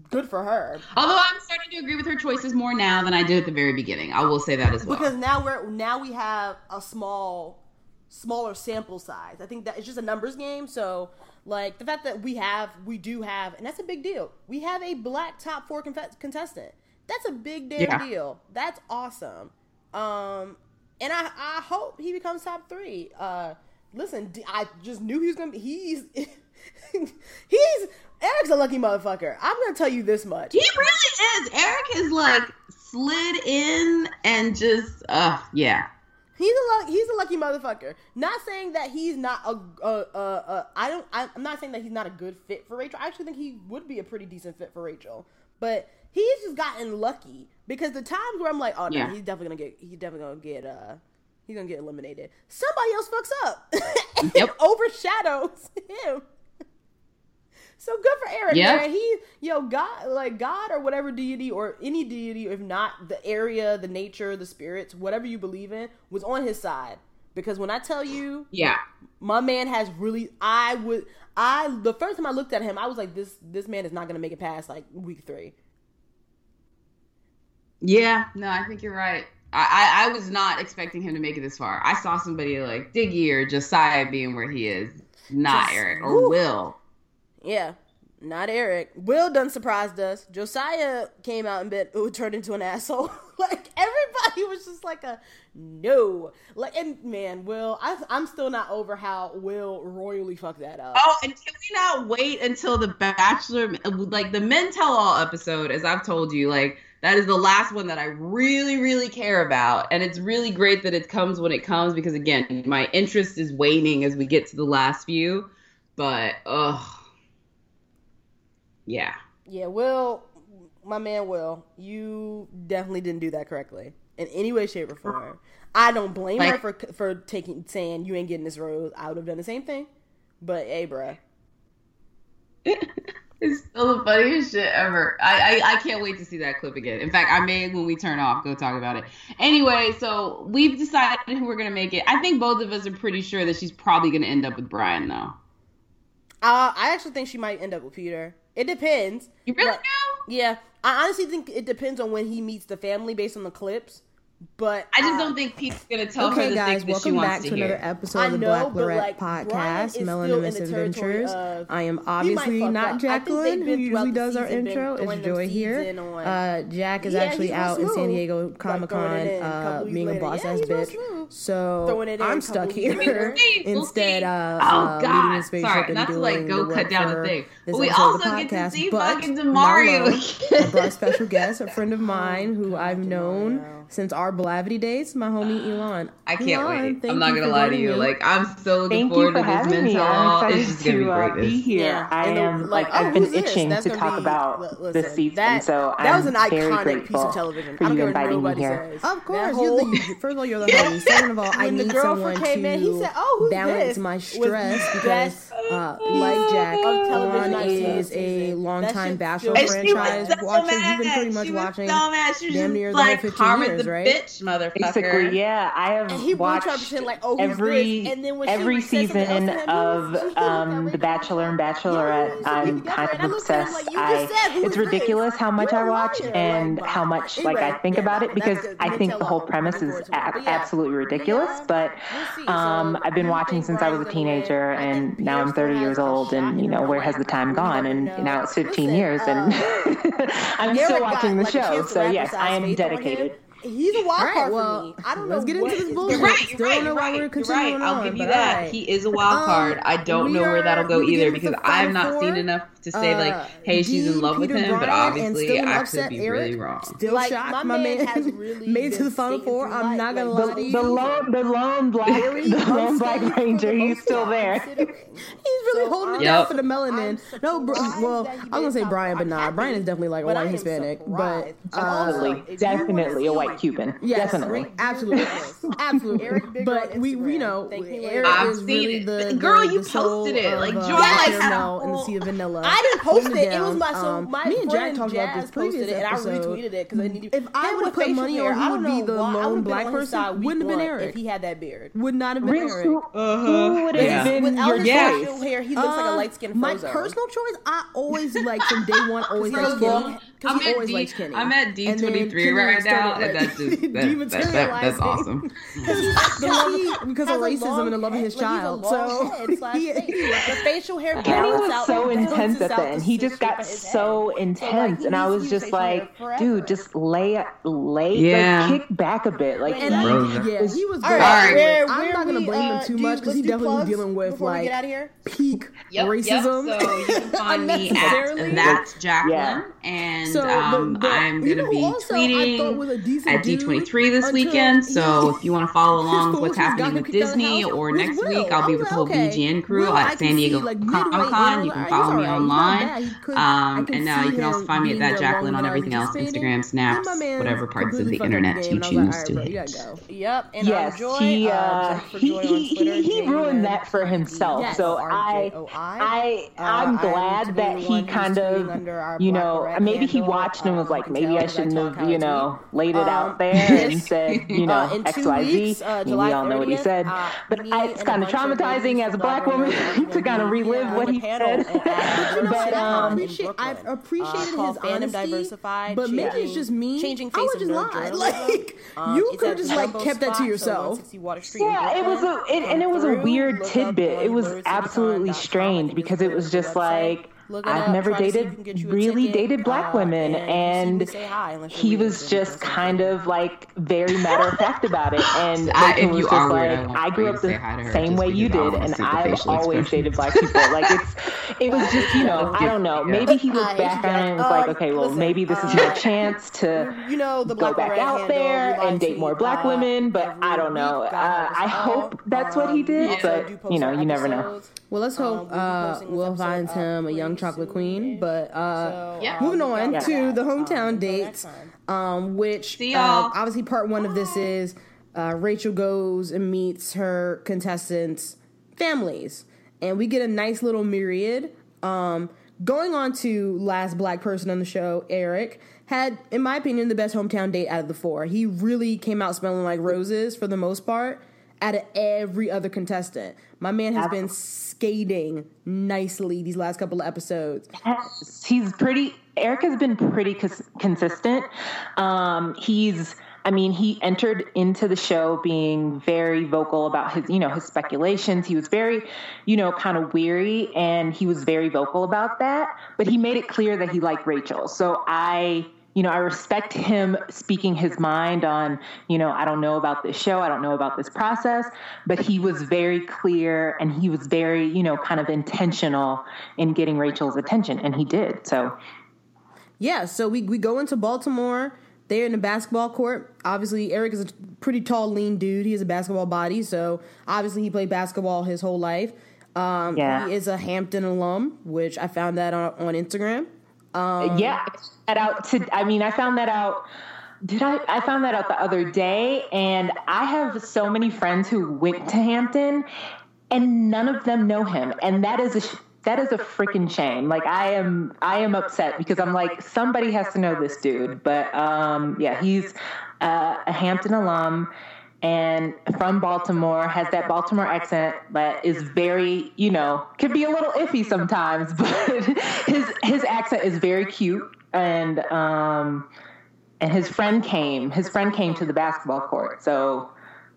good for her. Although I'm starting to agree with her choices more now than I did at the very beginning. I will say that as well. Because now we're now we have a small, smaller sample size. I think that it's just a numbers game. So, like the fact that we have, we do have, and that's a big deal. We have a black top four conf- contestant. That's a big damn Yeah. deal. That's awesome. Um, and I I hope he becomes top three. Uh, listen, I just knew he was gonna be. He's he's Eric's a lucky motherfucker. I'm gonna tell you this much. He really is. Eric is like slid in and just uh yeah. He's a luck, he's a lucky motherfucker. Not saying that he's not a uh uh, uh I don't I, I'm not saying that he's not a good fit for Rachel. I actually think he would be a pretty decent fit for Rachel. But he's just gotten lucky because the times where I'm like, oh no, Yeah. he's definitely gonna get he's definitely gonna get uh he's gonna get eliminated. Somebody else fucks up and Yep. overshadows him. So good for Eric, Yeah. man. He, yo, God, like God or whatever deity or any deity, if not the area, the nature, the spirits, whatever you believe in, was on his side. Because when I tell you, Yeah. my man has really, I would, I the first time I looked at him, I was like, this, this man is not gonna make it past like week three. Yeah, no, I think you're right. I, I, was not expecting him to make it this far. I saw somebody like Diggy or Josiah being where he is, not Just- Eric or woo. Will. Yeah, not Eric. Will done surprised us. Josiah came out and been ooh, turned into an asshole. like everybody was just like a no. Like and man, Will, I, I'm still not over how Will royally fucked that up. Oh, and can we not wait until the Bachelor, like the Men Tell All episode, as I've told you, like that is the last one that I really, really care about. And it's really great that it comes when it comes because, again, my interest is waning as we get to the last few. But, ugh. Yeah. Yeah, Will, my man Will, you definitely didn't do that correctly in any way, shape, or form. I don't blame her for for taking saying you ain't getting this rose. I would have done the same thing. But hey, bruh. It's still the funniest shit ever. I, I I can't wait to see that clip again. In fact, I may when we turn off go talk about it. Anyway, so we've decided who we're gonna make it. I think both of us are pretty sure that she's probably gonna end up with Bryan though. Uh, I actually think she might end up with Peter. It depends. You really But- do? Yeah, I honestly think it depends on when he meets the family based on the clips. But I just uh, don't think Pete's gonna tell her Okay, the guys, things that she welcome wants back to, to, hear. another episode I of the know, Black but, Lorette like, podcast, is still Melanin and the Miss territory Adventures. of- I am obviously not up. I think they've Jacqueline, who usually does our intro. throwing It's them Joi here. on- Uh, Jack is Yeah, actually he's real out in San. Diego Comic throwing Con, it in a uh, couple being a boss later. ass Yeah, bitch. So Throwing it in a I'm stuck here instead of Oh, uh, God. Sorry, and not to, like, go cut down the thing. But we also the get to see fucking not Demario I brought a special guest, a friend of mine who I've known Demario. Since our Blavity days, my homie Elon. I can't Elon, wait. thank I'm not gonna lie to you. me. Like I'm so looking Thank forward you for to this having me. mental. I'm excited It's just gonna be to uh, be here. Yeah, I and the- am like, like, oh, I've been this? itching That's to talk be- about li- this season, that- so that was I'm an very iconic grateful piece of television. for I don't you inviting me here. says. Of course, whole- you're the first of all you're the homie. Second of all, I When the need girlfriend someone came to in, he said, "Oh, who's balance this?" my stress because, best uh, like Jack, of television Elon is a season. That longtime Bachelor still- And she was franchise so watcher. You've been pretty much watching so mad. She was damn near the like whole 15 years, the right? bitch, motherfucker. Basically, yeah, I have And he really watched tried to pretend like, oh, every? And then when every said something season him, of was- um, The Bachelor and Bachelorette. Yeah, I'm kind of I looked at him obsessed. like, I said, it's is this? ridiculous how much You're I a watch liar. and Like, how much like I think yeah, about it because. I think the whole premise is forward to it. a- But yeah, absolutely ridiculous. But um, I've been watching since I was a Bryan's gonna win. teenager, and now I'm 30 years old, and you know where has the time gone? And now it's 15 years, and uh, I'm still watching the show. So yes, I am faith on him. dedicated. He's a wild All right, card well, for me. I don't know. let's get into this is bullshit. going You're right. You're Still right. don't know You're why we're You're continuing right. I'll on, give you that. alright. He is a wild Um, card. I don't we know where that'll go either because I have not seen enough to say like, Uh, hey, she's in Dean, love with Peter him. But obviously, I upset could be Eric. really wrong. Still Like, shocked. my My, man man, has really made it to the final four. I'm not gonna lie to The, you. the lone, the lone black, the lone black ranger. He's still there. He's really holding it down for the melanin. No, well, I'm gonna say Bryan, but nah, Captain. Bryan is definitely like a white Hispanic. But surprised. uh, Absolutely, if you wanna definitely a white like- Cuban. Yes, Definitely. absolutely, absolutely. Eric but we, we Instagram. know Thank Eric. I've is seen really it. the, The girl, the, you the posted it. of, Like, uh, Joi, like, caramel had in the sea of vanilla. I didn't post Holding it. It was my so Um, my me and Jack talked Jazz about this posted previous it, and I episode. retweeted it because I needed. If I would've put money hair, on who I would be the why- I lone would've been black on his person, side week wouldn't have been one Eric. if he had that beard. Would not have been Reese, Eric. who, Uh-huh. would have been Without your his facial hair, he looks like a Uh, light skinned My personal choice, I always like from day one, always He's like a skinny because I'm at always D- likes skinny. I'm at And then D23 Kenny right now, like, and that just that, that, that, that's awesome. The love, because of racism long and the love of his like, he's a child. So head he- the facial hair And he was so intense at out the end. He just got of head. so So, like, intense, and I was just like, dude, just lay, lay, Yeah. like, kick back a bit. Like, and he- Bro, yeah, he was All good. right, Alright. where, I'm not gonna blame uh, him too much because he definitely dealing with like get out of here. peak racism. Yep. So you can find me at Unnecessarily. that Jacqueline, Yeah. And So, um, but I'm gonna be also tweeting thought was a decent at D23 this weekend. So he- if you want to follow along with what's happening with kicked out of the Disney, house or was next Will. week I'll I be was with the whole okay, BGN crew Will, at can San Diego see, like, Comic Con. You can follow me alright, he's not online. could- Um, can and uh, you can also find me at that there Jacqueline on everything else. Instagram, Snaps, And my man whatever parts of the internet you and I was like, choose to bro, hit. you gotta go. Yep, and yes, he, uh, uh, Jack for he, he, he, he ruined that for himself. So I, I, I'm glad that he kind of, you know, maybe he watched and was like, maybe I shouldn't have, you know, laid it Um, out there and said, you know, uh, in X, Y, Z. uh, we all know what he said. uh, But I, it's kind of traumatizing as a black Black woman to kind of relive what he said. But you know? But, um, I appreciate, I've appreciated uh, his Fandom honesty, Diversified, but maybe changing- it's just me. changing I face would just lie. journalism. Like Um, you it's could have just like kept that to yourself. 160 Water Street in Yeah, it was a and it was a weird tidbit. It was absolutely strange because it was just like Look it I've up, never try to see if dated you can get you a really ticket, dated black uh, women, and and seem to say hi he was just kind of like very matter of fact about it. And I- Rachel if you was are just weird, I like, I grew up the her same way you did, and I've always dated black people. Like it's, it was just you know, I don't know. Maybe he looked back on it and was like, Um, okay, well maybe this is uh, my chance to you know go back out there and date more black uh, women, but I don't know. Uh, I hope that's what he Um, did, but you know, you never know. Well, let's Um, hope we'll be uh, Will finds him a young pretty chocolate queen. But uh, So, Yeah. um, moving on out for to the Um, hometown until dates, um, which uh, obviously part one of this is uh, Rachel goes and meets her contestants' families, and we get a nice little myriad. Um, going on to last black person on the show, Eric had, in my opinion, the best hometown date out of the four. He really came out smelling like roses for the most part. Out of every other contestant, my man has been skating nicely these last couple of episodes. he's pretty eric has been pretty cons- consistent. Um he's i mean he entered into the show being very vocal about his you know his speculations. He was very you know kind of weary and he was very vocal about that but he made it clear that he liked rachel. So i you know, I respect him speaking his mind on, you know, I don't know about this show, I don't know about this process, but he was very clear and he was very, you know, kind of intentional in getting Rachel's attention, and he did. So, Yeah, so we, we go into Baltimore. They're in the basketball court. Obviously, Eric is a pretty tall, lean dude. He has a basketball body, so obviously he played basketball his whole life. Um, Yeah. He is a Hampton alum, which I found that on, on Instagram. Yeah, that out to, I mean, I found that out. Did I? I found that out the other day, and I have so many friends who went to Hampton, and none of them know him, and that is a that is a freaking shame. Like I am, I am upset because I'm like somebody has to know this dude, but um, yeah, he's uh, a Hampton alum and from Baltimore, has that Baltimore accent that is very, you know, can be a little iffy sometimes, but his his accent is very cute and um and his friend came, his friend came to the basketball court. So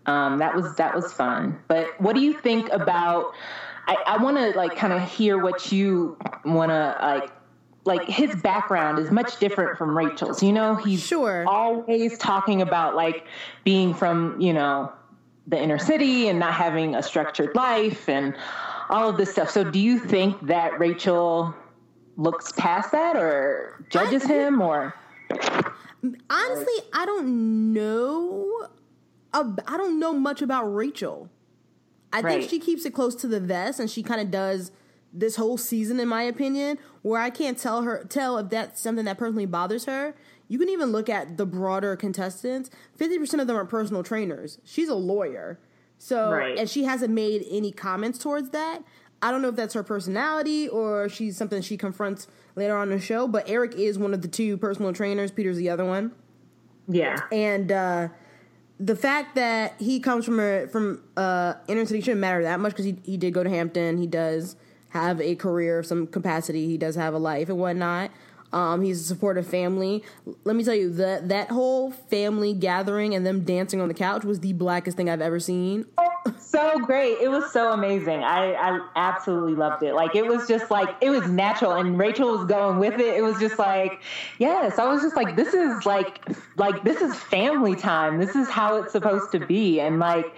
um that was that was fun. But what do you think about I, I wanna like kind of hear what you wanna like like his background is much different from Rachel's. You know, he's Sure. always talking about like being from, you know, the inner city and not having a structured life and all of this stuff. So do you think that Rachel looks past that or judges him or Honestly, I don't know. ab- I don't know much about Rachel. I Right. think she keeps it close to the vest, and she kind of does this whole season, in my opinion, where I can't tell her tell if that's something that personally bothers her. You can even look at the broader contestants. Fifty percent of them are personal trainers. She's a lawyer, so Right. and she hasn't made any comments towards that. I don't know if that's her personality or she's something she confronts later on in the show. But Eric is one of the two personal trainers. Peter's the other one yeah. and uh, the fact that he comes from a from uh, inner city shouldn't matter that much because he he did go to Hampton. He does have a career of some capacity. He does have a life and whatnot. Um, he's a supportive family. Let me tell you that that whole family gathering and them dancing on the couch was the blackest thing I've ever seen. so great. It was so amazing. I, I absolutely loved it. Like it was just like it was natural and Rachel was going with it. It was just like, yes, I was just like, this is like like this is family time. This is how it's supposed to be. And like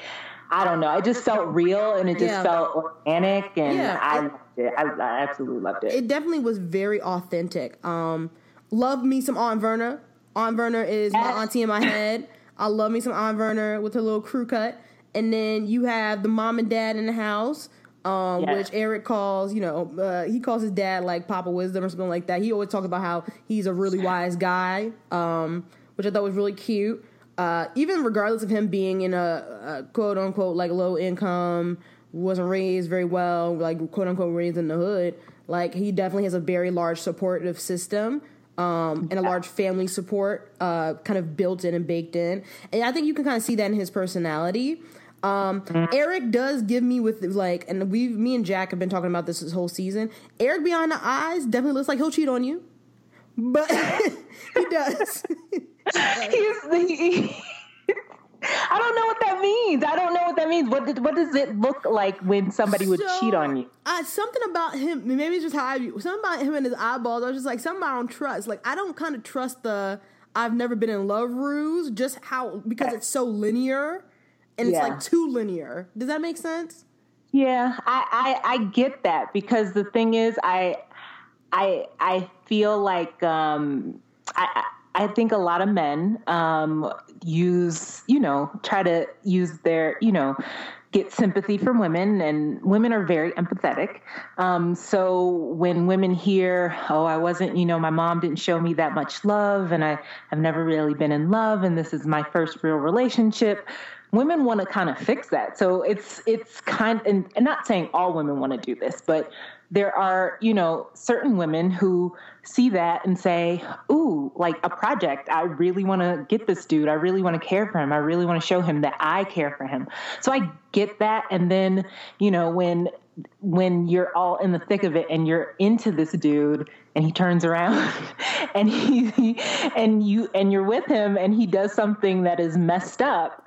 I don't know. It just felt real and it just Yeah. felt organic and Yeah, I it- loved it. I, I absolutely loved it. it definitely was very authentic. Um, love me some Aunt Verna. Aunt Verna is my auntie in my head. I love me some Aunt Verna with her little crew cut. And then you have the mom and dad in the house, um, Yes. which Eric calls, you know, uh, he calls his dad like Papa Wisdom or something like that. He always talks about how he's a really wise guy, um, which I thought was really cute. Uh, even regardless of him being in a, a quote unquote like low income, wasn't raised very well, like quote unquote raised in the hood, like he definitely has a very large supportive system. Um, and a large family support, uh, kind of built in and baked in, and I think you can kind of see that in his personality. Um, Eric does give me with like, and we, me and Jack have been talking about this this whole season. Eric behind the eyes definitely looks like he'll cheat on you, but he does. He's he, I don't know what that means. I don't know what that means. What did, what does it look like when somebody would So, cheat on you? Uh, something about him, maybe it's just how I view something about him and his eyeballs. I was just like, something I don't trust. Like, I don't kind of trust the I've never been in love ruse, just how, because it's so linear and it's Yeah. like too linear. Does that make sense? Yeah, I, I I get that because the thing is, I I I feel like um, I I think a lot of men um, use you know try to use their you know get sympathy from women and women are very empathetic. Um, so when women hear oh i wasn't you know my mom didn't show me that much love and i have never really been in love and this is my first real relationship women want to kind of fix that. So it's it's kind and, and not saying all women want to do this but there are you know certain women who see that and say ooh like a project. I really want to get this dude. I really want to care for him. I really want to show him that i care for him. So i get that. And then you know when when you're all in the thick of it and you're into this dude and he turns around and he and you and you're with him and he does something that is messed up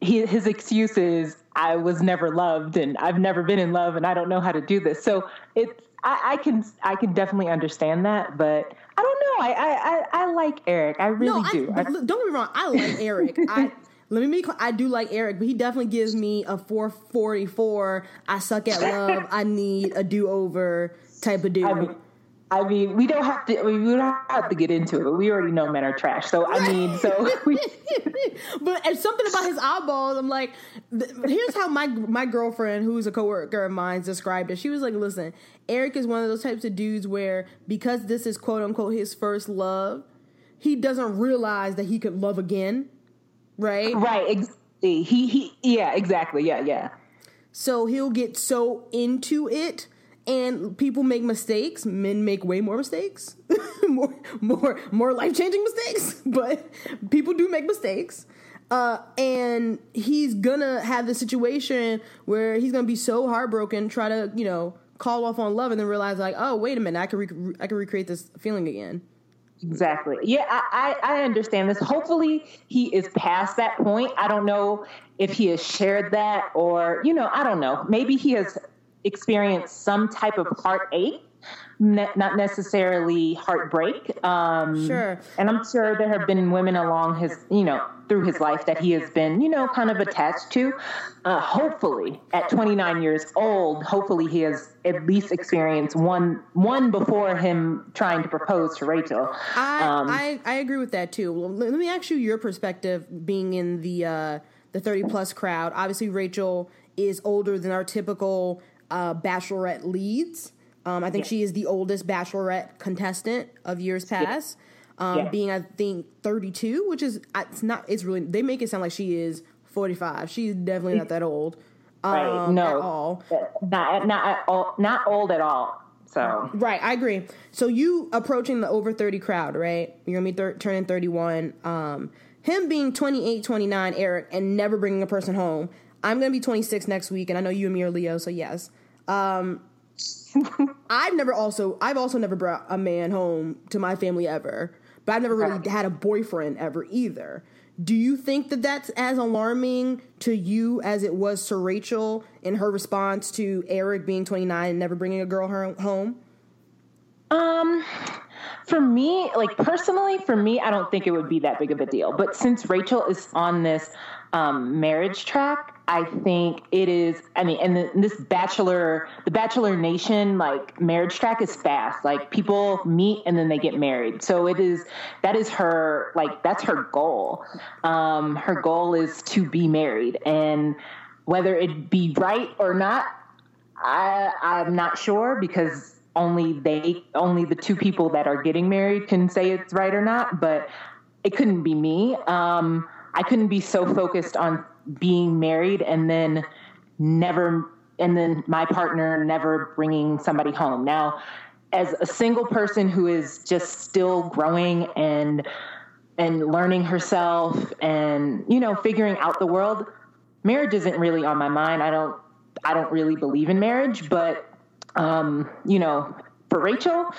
he, his excuse is I was never loved and I've never been in love and I don't know how to do this. So it's I, I can I can definitely understand that, but I don't know. I I, I, I like Eric. I really no, do. I, look, don't get me wrong. I like Eric. I let me be. I do like Eric, but he definitely gives me a 444. I suck at love. I need a do over type of dude. I mean, I mean, we don't have to. I mean, we don't have to get into it. But we already know men are trash. So I mean, so we, but it's something about his eyeballs. I'm like, th- here's how my my girlfriend, who's a coworker of mine, described it. She was like, "Listen, Eric is one of those types of dudes where because this is quote unquote his first love, he doesn't realize that he could love again, right? right? Ex- he he. Yeah, exactly. Yeah, yeah. So he'll get so into it." And people make mistakes. Men make way more mistakes, more, more, more life changing mistakes. But people do make mistakes. Uh, and he's gonna have the situation where he's gonna be so heartbroken, try to you know call off on love, and then realize like, oh wait a minute, I can rec- I can recreate this feeling again. Exactly. Yeah, I, I, I understand this. Hopefully, he is past that point. I don't know if he has shared that or, you know, I don't know. Maybe he has experienced some type of heartache, ne- not necessarily heartbreak. Um, Sure. And I'm sure there have been women along his, you know, through his life that he has been, you know, kind of attached to. Uh, hopefully, at 29 years old, hopefully he has at least experienced one one before him trying to propose to Rachel. I, Um, I I agree with that too. Well, let me ask you your perspective, being in the uh, the thirty plus crowd. Obviously, Rachel is older than our typical uh, bachelorette leads. Um, I think she is the oldest bachelorette contestant of years past. Um. Being, I think, thirty two, which is it's not. It's really they make it sound like she is forty five. She's definitely not that old. right? um, no, at all. not not at all, not old at all. So Right, I agree. So you approaching the over 30 crowd, right? You're going to be thir- turning 31. Um, him being 28, 29, Eric, and never bringing a person home. I'm going to be 26 next week, and I know you and me are Leo, so yes. Um, I've never also I've also never brought a man home to my family ever, but I've never really had a boyfriend ever either. Do you think that that's as alarming to you as it was to Rachel in her response to Eric being 29 and never bringing a girl home? Um, for me, like personally, for me, I don't think it would be that big of a deal. But since Rachel is on this um, marriage track, I think it is. I mean, and this bachelor, the Bachelor Nation, like marriage track is fast. Like people meet and then they get married. So it is. That is her. Like that's her goal. Um, her goal is to be married, and whether it be right or not, I I'm not sure because only they only the two people that are getting married can say it's right or not but it couldn't be me um, i couldn't be so focused on being married and then never and then my partner never bringing somebody home. Now as a single person who is just still growing and and learning herself and you know figuring out the world marriage isn't really on my mind. I don't i don't really believe in marriage but um, you know, for Rachel,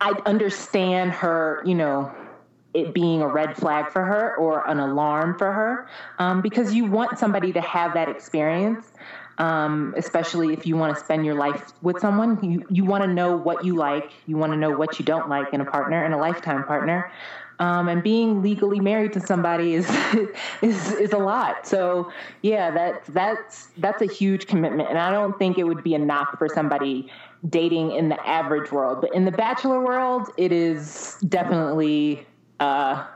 I understand her, you know, it being a red flag for her or an alarm for her um, because you want somebody to have that experience. Um, especially if you want to spend your life with someone, you, you want to know what you like, you want to know what you don't like in a partner in a lifetime partner. Um, and being legally married to somebody is is is a lot. So yeah, that's that's that's a huge commitment, and I don't think it would be knock for somebody dating in the average world, but in the bachelor world, it is definitely. Uh,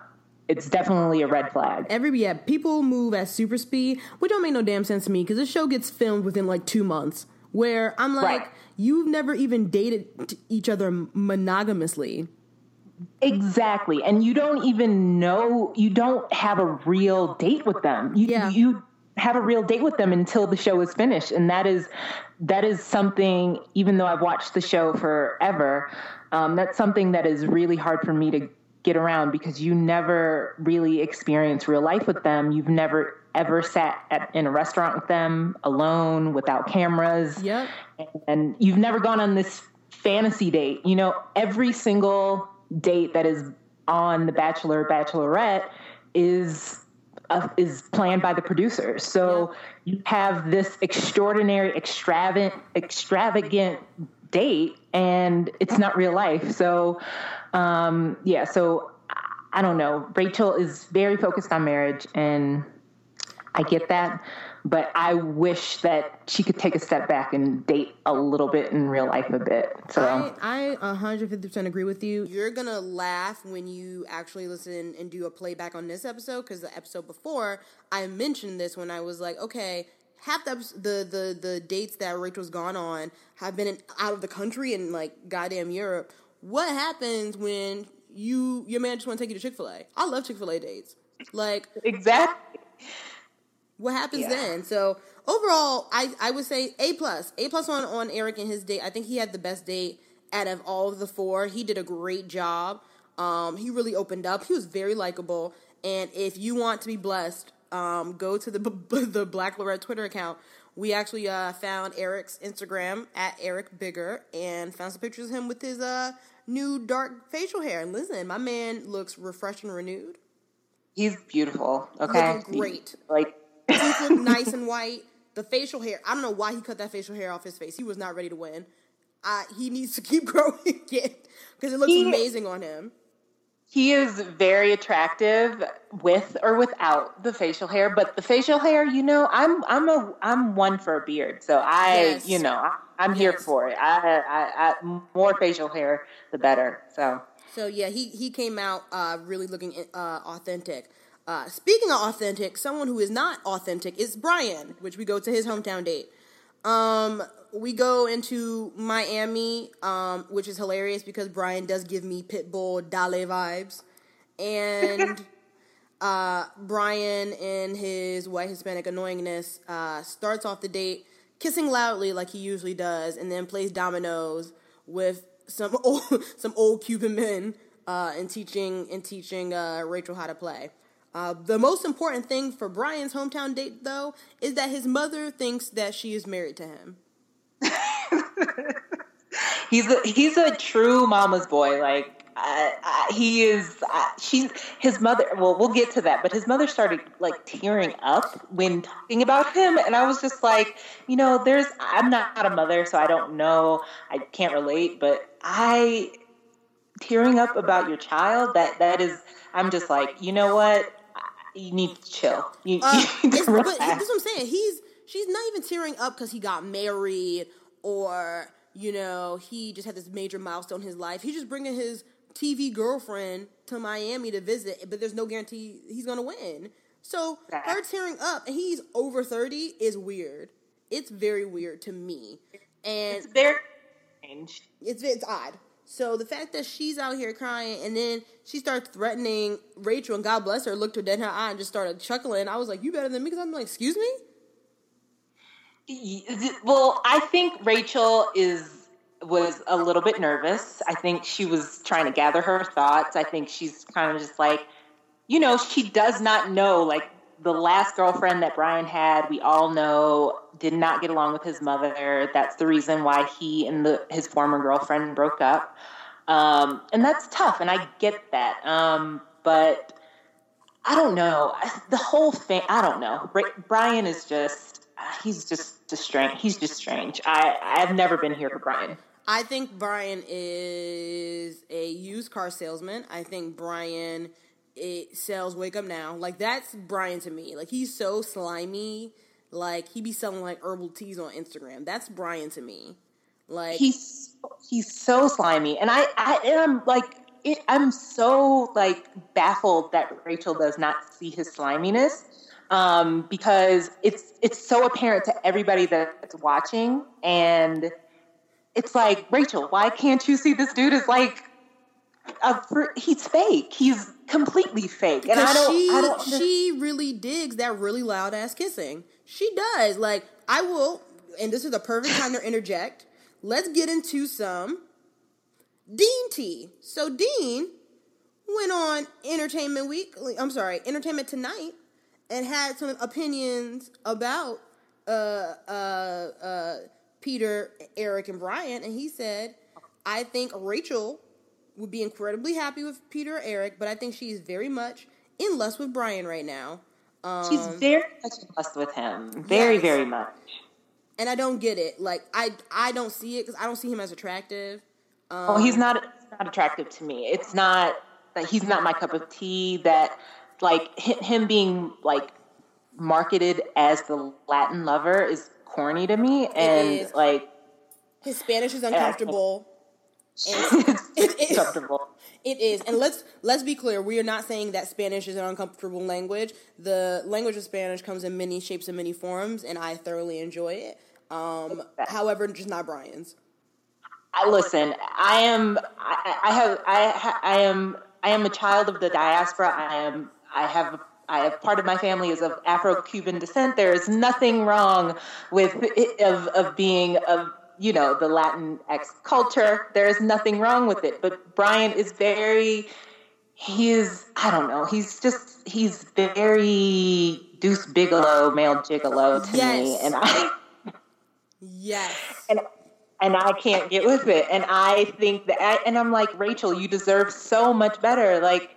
it's definitely a red flag. Every yeah, people move at super speed, which don't make no damn sense to me because the show gets filmed within like two months. Where I'm like, Right. you've never even dated each other monogamously. Exactly. And you don't even know, you don't have a real date with them. You, Yeah. you have a real date with them until the show is finished. And that is, that is something, even though I've watched the show forever, um, that's something that is really hard for me to get around because you never really experience real life with them. You've never ever sat at, in a restaurant with them alone without cameras Yep. and you've never gone on this fantasy date. You know, every single date that is on The Bachelor Bachelorette is uh, is planned by the producers. So you have this extraordinary, extravagant, extravagant date, and it's not real life. So, um, yeah. So I- don't know. Rachel is very focused on marriage, and I get that, but I wish that she could take a step back and date a little bit in real life a bit. So I, I 150% agree with you. You're going to laugh when you actually listen and do a playback on this episode because the episode before, I mentioned this when I was like, okay, half the, the, the, the dates that Rachel's gone on have been in, out of the country and like goddamn Europe. What happens when you your man just want to take you to Chick fil A? I love Chick fil A dates. Like, exactly. what happens Yeah. then? So overall, I, I would say A plus, A plus on on Eric and his date. I think he had the best date out of all of the four. He did a great job. Um, he really opened up. He was very likable. And if you want to be blessed, um, go to the the Blacklorette Twitter account. We actually uh, found Eric's Instagram at Eric Bigger and found some pictures of him with his uh, new dark facial hair. And listen, my man looks refreshed and renewed. He's beautiful. Okay. Looking great. Like teeth look nice and white. The facial hair, I don't know why he cut that facial hair off his face. He was not ready to win. Uh, he needs to keep growing again because it looks He- amazing on him. He is very attractive with or without the facial hair, but the facial hair, you know, I'm I'm a I'm one for a beard. So I, Yes. you know, I, I'm here for it. I, I, I more facial hair the better. So So yeah, he he came out uh, really looking uh, authentic. Uh, speaking of authentic, someone who is not authentic is Bryan, which we go to his hometown date. Um, we go into Miami, um, which is hilarious because Bryan does give me Pitbull Dale vibes, and uh, Bryan in his white Hispanic annoyingness uh, starts off the date kissing loudly like he usually does, and then plays dominoes with some old, some old Cuban men uh, and teaching and teaching uh, Rachel how to play. Uh, the most important thing for Bryan's hometown date, though, is that his mother thinks that she is married to him. he's a he's a true mama's boy. Like I, I, he is. I, she's his mother. Well, we'll get to that. But his mother started like tearing up when talking about him, and I was just like, you know, there's. I'm not a mother, so I don't know. I can't relate, but I tearing up about your child. That that is. I'm just like, you know what? You need to chill. You, Uh, you need to but that's what I'm saying. He's she's not even tearing up because he got married or you know he just had this major milestone in his life. He's just bringing his TV girlfriend to Miami to visit, but there's no guarantee he's gonna win. So her tearing up and he's over thirty is weird. It's very weird to me, and it's very strange. it's it's odd. So the fact that she's out here crying and then she starts threatening Rachel and God bless her, looked her dead in her eye and just started chuckling. I was like, "You better than me?" Because I'm like, "Excuse me." Well, I think Rachel is was a little bit nervous. I think she was trying to gather her thoughts. I think she's kind of just like, you know, she does not know like the last girlfriend that Bryan had, we all know did not get along with his mother. That's the reason why he and the his former girlfriend broke up. Um, and that's tough, and I get that. Um, but I don't know. The whole thing, I don't know. Bri- Bryan is just, he's just, just strange. He's just strange. I, I've never been here for Bryan. I think Bryan is a used car salesman. I think Bryan it sells Wake Up Now. Like that's Bryan to me. Like he's so slimy. Like he be selling like herbal teas on Instagram. That's Bryan to me. Like He's, he's so slimy. And I, I and I'm like, it, I'm so like baffled that Rachel does not see his sliminess. Um, because it's it's so apparent to everybody that's watching, and it's like Rachel, why can't you see this dude is like a, he's fake. He's completely fake, and I don't. she I don't. she really digs that really loud ass kissing. She does. Like I will, and this is the perfect time to interject. Let's get into some Dean tea. So Dean went on Entertainment Weekly. I'm sorry, Entertainment Tonight, and had some opinions about uh uh uh Peter, Eric, and Bryan. And he said, "I think Rachel." would be incredibly happy with Peter or Eric, but I think she's very much in lust with Bryan right now. Um, She's very much in lust with him. Very, Yes. very much. and I don't get it. Like I, I don't see it because I don't see him as attractive. Um, Oh, he's not he's not attractive to me. It's not that he's not my cup of tea. That like him being like marketed as the Latin lover is corny to me, and like His Spanish is uncomfortable. It's it is. acceptable. It is, and let's let's be clear. We are not saying that Spanish is an uncomfortable language. The language of Spanish comes in many shapes and many forms, and I thoroughly enjoy it. Um, however, just not Bryan's. I listen. I am. I, I have. I. I am. I am a child of the diaspora. I am. I have. I have part of my family is of Afro-Cuban descent. There is nothing wrong with it, of of being of you know the Latin X culture. There is nothing wrong with it. But Bryan is very. He is. I don't know. He's just. He's very Deuce Bigalow, male gigolo to me, Yes. and I Yes. and and I can't get with it. And I think that, and I'm like, Rachel, you deserve so much better. Like,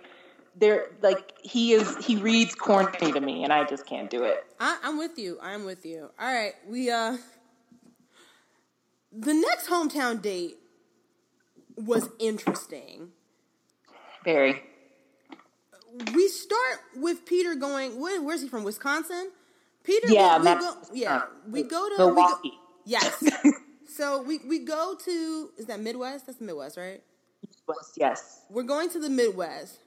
there, like he is, he reads corny to me, and I just can't do it. I, I'm with you. I'm with you. All right, we uh, the next hometown date was interesting. Very. We start with Peter going. Where, where's he from? Wisconsin. Peter. Yeah, we, we go, yeah. We go to Milwaukee. We go, yes. so we we go to is that Midwest? That's the Midwest, right? midwest Yes. We're going to the Midwest.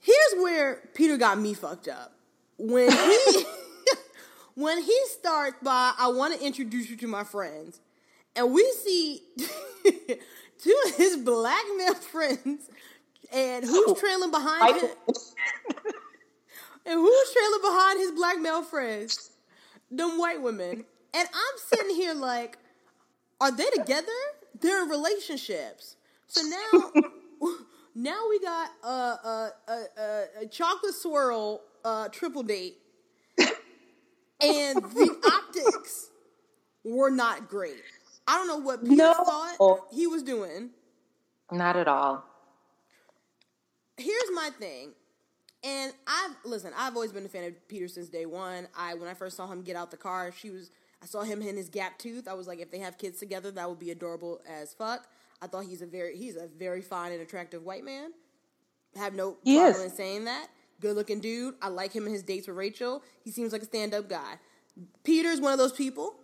Here's where Peter got me fucked up. When he when he starts by I want to introduce you to my friends. And we see two of his black male friends and who's oh, trailing behind him and who's trailing behind his black male friends? Them white women. And I'm sitting here like, are they together? They're in relationships. So now, now we got a a, a, a, a chocolate swirl uh, triple date, and the optics were not great. I don't know what Peter No. thought he was doing. Not at all. Here's my thing. And I've listen, I've always been a fan of Peter since day one. I when I first saw him get out the car, she was I saw him in his gap tooth. I was like, if they have kids together, that would be adorable as fuck. I thought he's a very he's a very fine and attractive white man. I have no He problem is. in saying that. Good looking dude. I like him in his dates with Rachel. He seems like a stand up guy. Peter's one of those people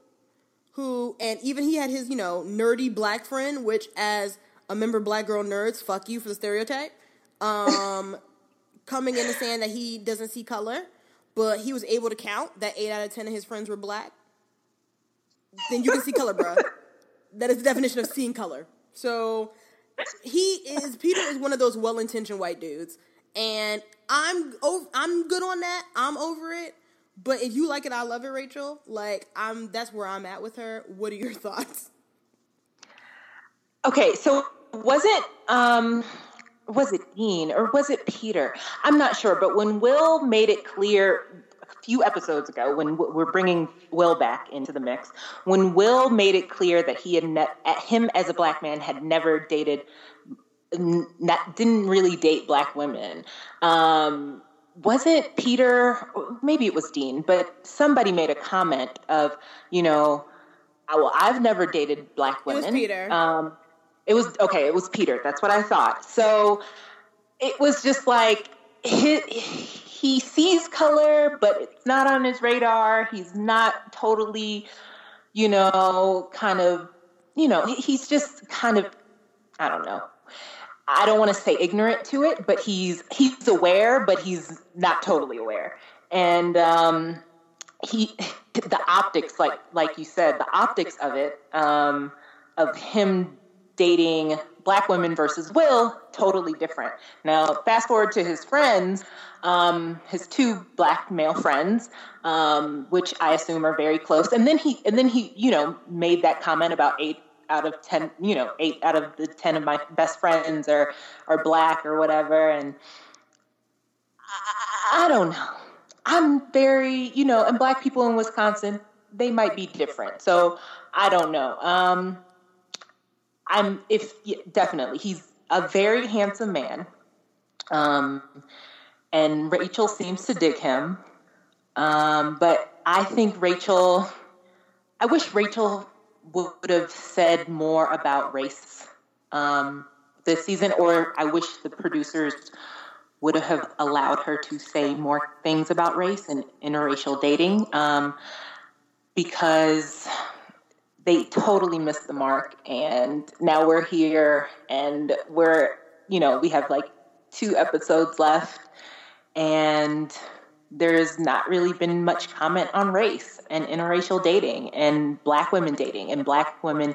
who, and even he had his, you know, nerdy black friend, which as a member of Black Girl Nerds, fuck you for the stereotype, um, coming in and saying that he doesn't see color, but he was able to count that eight out of ten of his friends were black. Then you can see color, bro. That is the definition of seeing color. So he is Peter is one of those well-intentioned white dudes, and I'm over, I'm good on that. I'm over it. But if you like it, I love it, Rachel. Like I'm, that's where I'm at with her. What are your thoughts? Okay, so was it um was it Dean or was it Peter? I'm not sure, but when Will made it clear few episodes ago, when we're bringing Will back into the mix, when Will made it clear that he had ne- him as a black man had never dated, not, didn't really date black women. Um, was it Peter? Maybe it was Dean, but somebody made a comment of, you know, "Ah, well, I've never dated black women. It was. Peter. Um, it was okay. It was Peter. That's what I thought. So it was just like he, he sees color, but it's not on his radar. He's not totally, you know, kind of, you know, he's just kind of, I don't know. I don't want to say ignorant to it, but he's he's aware, but he's not totally aware. And um, he, the optics, like like you said, the optics of it, um, of him dating black women versus Will, totally different. Now, fast forward to his friends, um, his two black male friends, um, which I assume are very close. And then he, and then he, you know, made that comment about eight out of ten, you know, eight out of the ten of my best friends are are black or whatever. And I, I don't know. I'm very, you know, and black people in Wisconsin, they might be different. So I don't know. Um, I'm if yeah, definitely he's a very handsome man, um, and Rachel seems to dig him. Um, but I think Rachel, I wish Rachel would have said more about race um, this season, or I wish the producers would have allowed her to say more things about race and interracial dating um, because they totally missed the mark and now we're here and we're you know we have like two episodes left and there's not really been much comment on race and interracial dating and black women dating and black women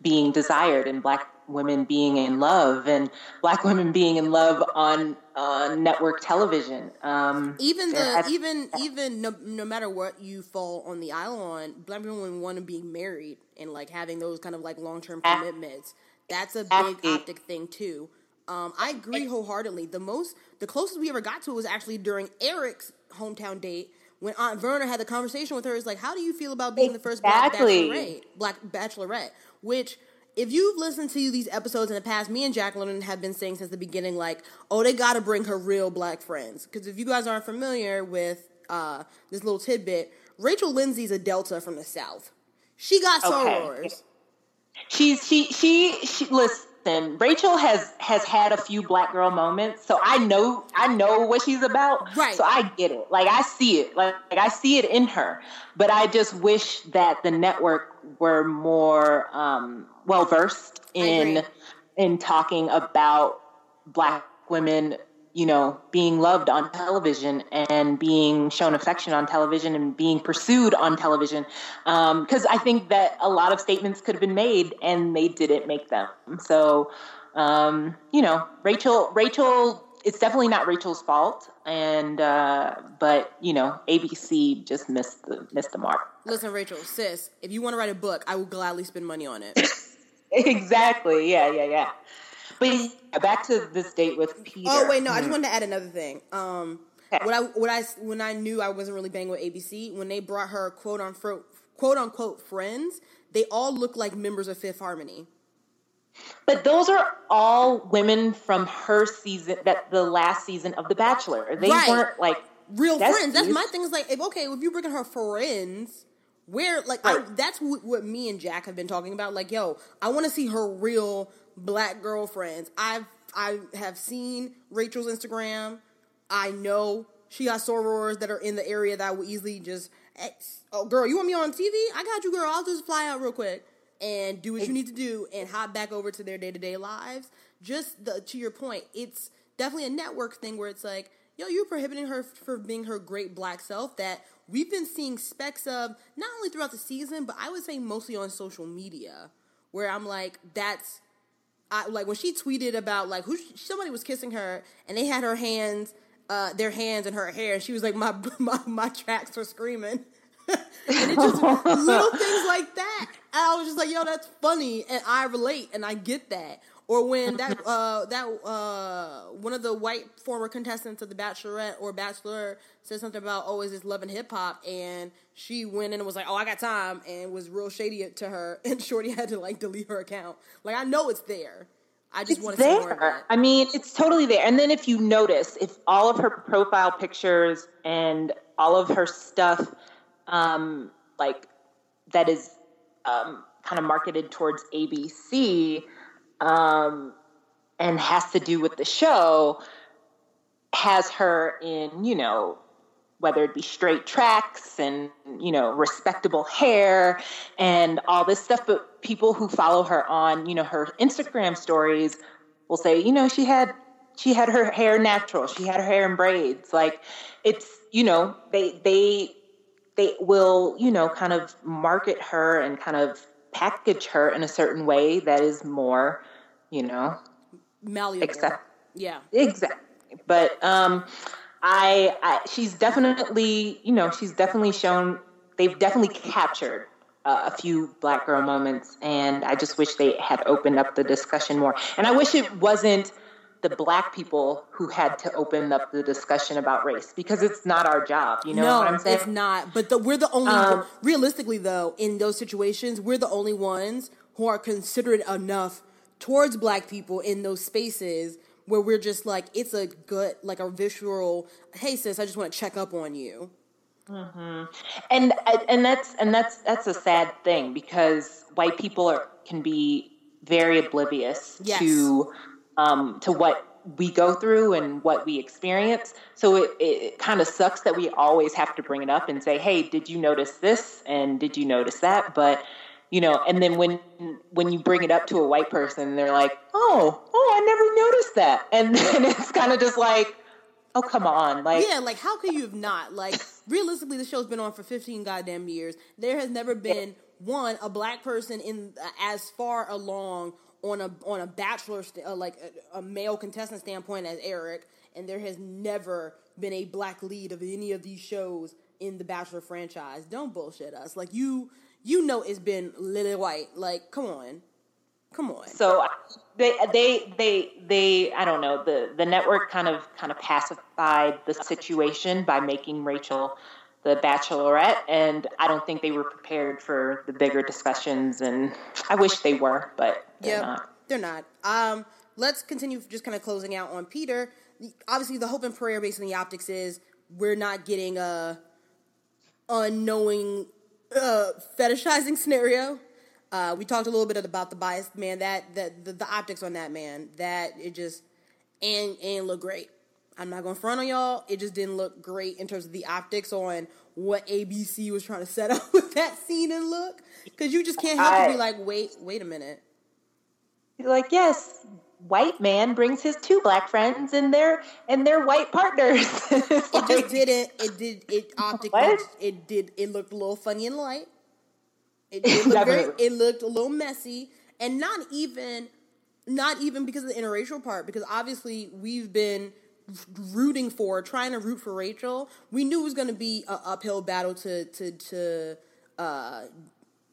being desired and black women being in love and black women being in love on on network television um Even the has- even even no, no matter what you fall on the aisle on, black women want to be married and like having those kind of like long term commitments. That's a big optic thing too. Um, I agree wholeheartedly. The most, the closest we ever got to it was actually during Eric's hometown date when Aunt Verna had the conversation with her. It's like, how do you feel about being the first black bachelorette? Black bachelorette, which. If you've listened to these episodes in the past, me and Jacqueline have been saying since the beginning, like, oh, they got to bring her real black friends. Because if you guys aren't familiar with uh, this little tidbit, Rachel Lindsay's a Delta from the South. She got Okay. sorors. She's she she she listen, Rachel has has had a few black girl moments, so I know I know what she's about. Right. So I get it. Like I see it. Like, like I see it in her. But I just wish that the network were more um well versed in in talking about black women you know being loved on television and being shown affection on television and being pursued on television. Because i think that a lot of statements could have been made and they didn't make them. So um, you know rachel rachel it's definitely not rachel's fault. And uh, but you know abc just missed the missed the mark. Listen, Rachel, sis, if you want to write a book, I will gladly spend money on it. exactly. Yeah yeah yeah but yeah, back to this date with peter Oh wait, no, I just wanted to add another thing. Um, Okay. what I what I when I knew I wasn't really banging with ABC when they brought her quote unquote quote unquote friends, they all look like members of Fifth Harmony. But those are all women from her season, that the last season of The Bachelor. They Right. weren't like real besties. friends. That's my thing. Is like, if okay, if you bring in her friends, where like I, that's what, what me and Jack have been talking about. Like, yo, I want to see her real black girlfriends. I've I have seen Rachel's Instagram. I know she got sorors that are in the area that would easily just. eh, Oh, girl, you want me on TV? I got you, girl. I'll just fly out real quick and do what you need to do and hop back over to their day to day lives. Just the, to your point, it's definitely a network thing where it's like, yo, you're prohibiting her for being her great black self that we've been seeing specks of not only throughout the season, but I would say mostly on social media, where I'm like, that's I, like when she tweeted about like who somebody was kissing her and they had her hands, uh, their hands in her hair, and she was like, my my my tracks were screaming. and it just little things like that. And I was just like, yo, that's funny, and I relate, and I get that. Or when that uh, that uh, one of the white former contestants of the Bachelorette or Bachelor said something about oh, is this love and hip hop, and she went in and was like, oh, I got time, and was real shady to her, and Shorty had to like delete her account. Like I know it's there. I just it's want to see more of it. I mean, it's totally there. And then if you notice, if all of her profile pictures and all of her stuff, um, like that is um, kind of marketed towards ABC, um, and has to do with the show, has her in, you know, whether it be straight tracks and you know respectable hair and all this stuff. But people who follow her on you know her instagram stories will say you know she had she had her hair natural. She had her hair in braids. Like it's you know they they they will you know kind of market her and kind of package her in a certain way that is more you know Malleable. Accept- Yeah. Exactly. But um, I, I, she's definitely, you know, she's definitely shown. They've definitely captured uh, a few black girl moments, and I just wish they had opened up the discussion more. And I wish it wasn't the black people who had to open up the discussion about race because it's not our job. You know no, what I'm saying? it's not. But the, we're the only. Um, realistically, though, in those situations, we're the only ones who are considerate enough towards black people in those spaces where we're just like, it's a good, like a visceral. Hey, sis, I just want to check up on you. Mm-hmm. and and that's and that's that's a sad thing because white people are can be very oblivious Yes. to um, to what we go through and what we experience. So it, it kind of sucks that we always have to bring it up and say, "Hey, did you notice this?" and "Did you notice that?" But you know, and then when when you bring it up to a white person, they're like, "Oh, oh, I never noticed that," and then it's kind of just like, "Oh, come on!" Like, Yeah, like how could you have not? Like realistically, the show's been on for fifteen goddamn years. There has never been one a black person in uh, as far along on a on a bachelor st- uh, like a, a male contestant standpoint as Eric, and there has never been a black lead of any of these shows in the Bachelor franchise. Don't bullshit us. Like you, you know, it's been Lily White. Like, come on, come on. so they they they they I don't know the the network kind of kind of pacified the situation by making Rachel the bachelorette and I don't think they were prepared for the bigger discussions and I wish they were but they're Yep, not. they're not. Um, let's continue just kind of closing out on Peter. Obviously, the hope and prayer based on the optics is we're not getting a unknowing uh, fetishizing scenario. Uh, we talked a little bit about the bias man. That that the, the optics on that man that it just and and look great. I'm not gonna front on y'all. It just didn't look great in terms of the optics on what ABC was trying to set up with that scene and look. Because you just can't help but be like, wait, wait a minute. Like yes white man brings his two black friends and their and their white partners It just didn't. It did. It optically. What? It did. It looked a little funny in light. It, it looked very. It looked a little messy, and not even, not even because of the interracial part. Because obviously we've been rooting for, trying to root for Rachel. We knew it was going to be an uphill battle to to to. Uh,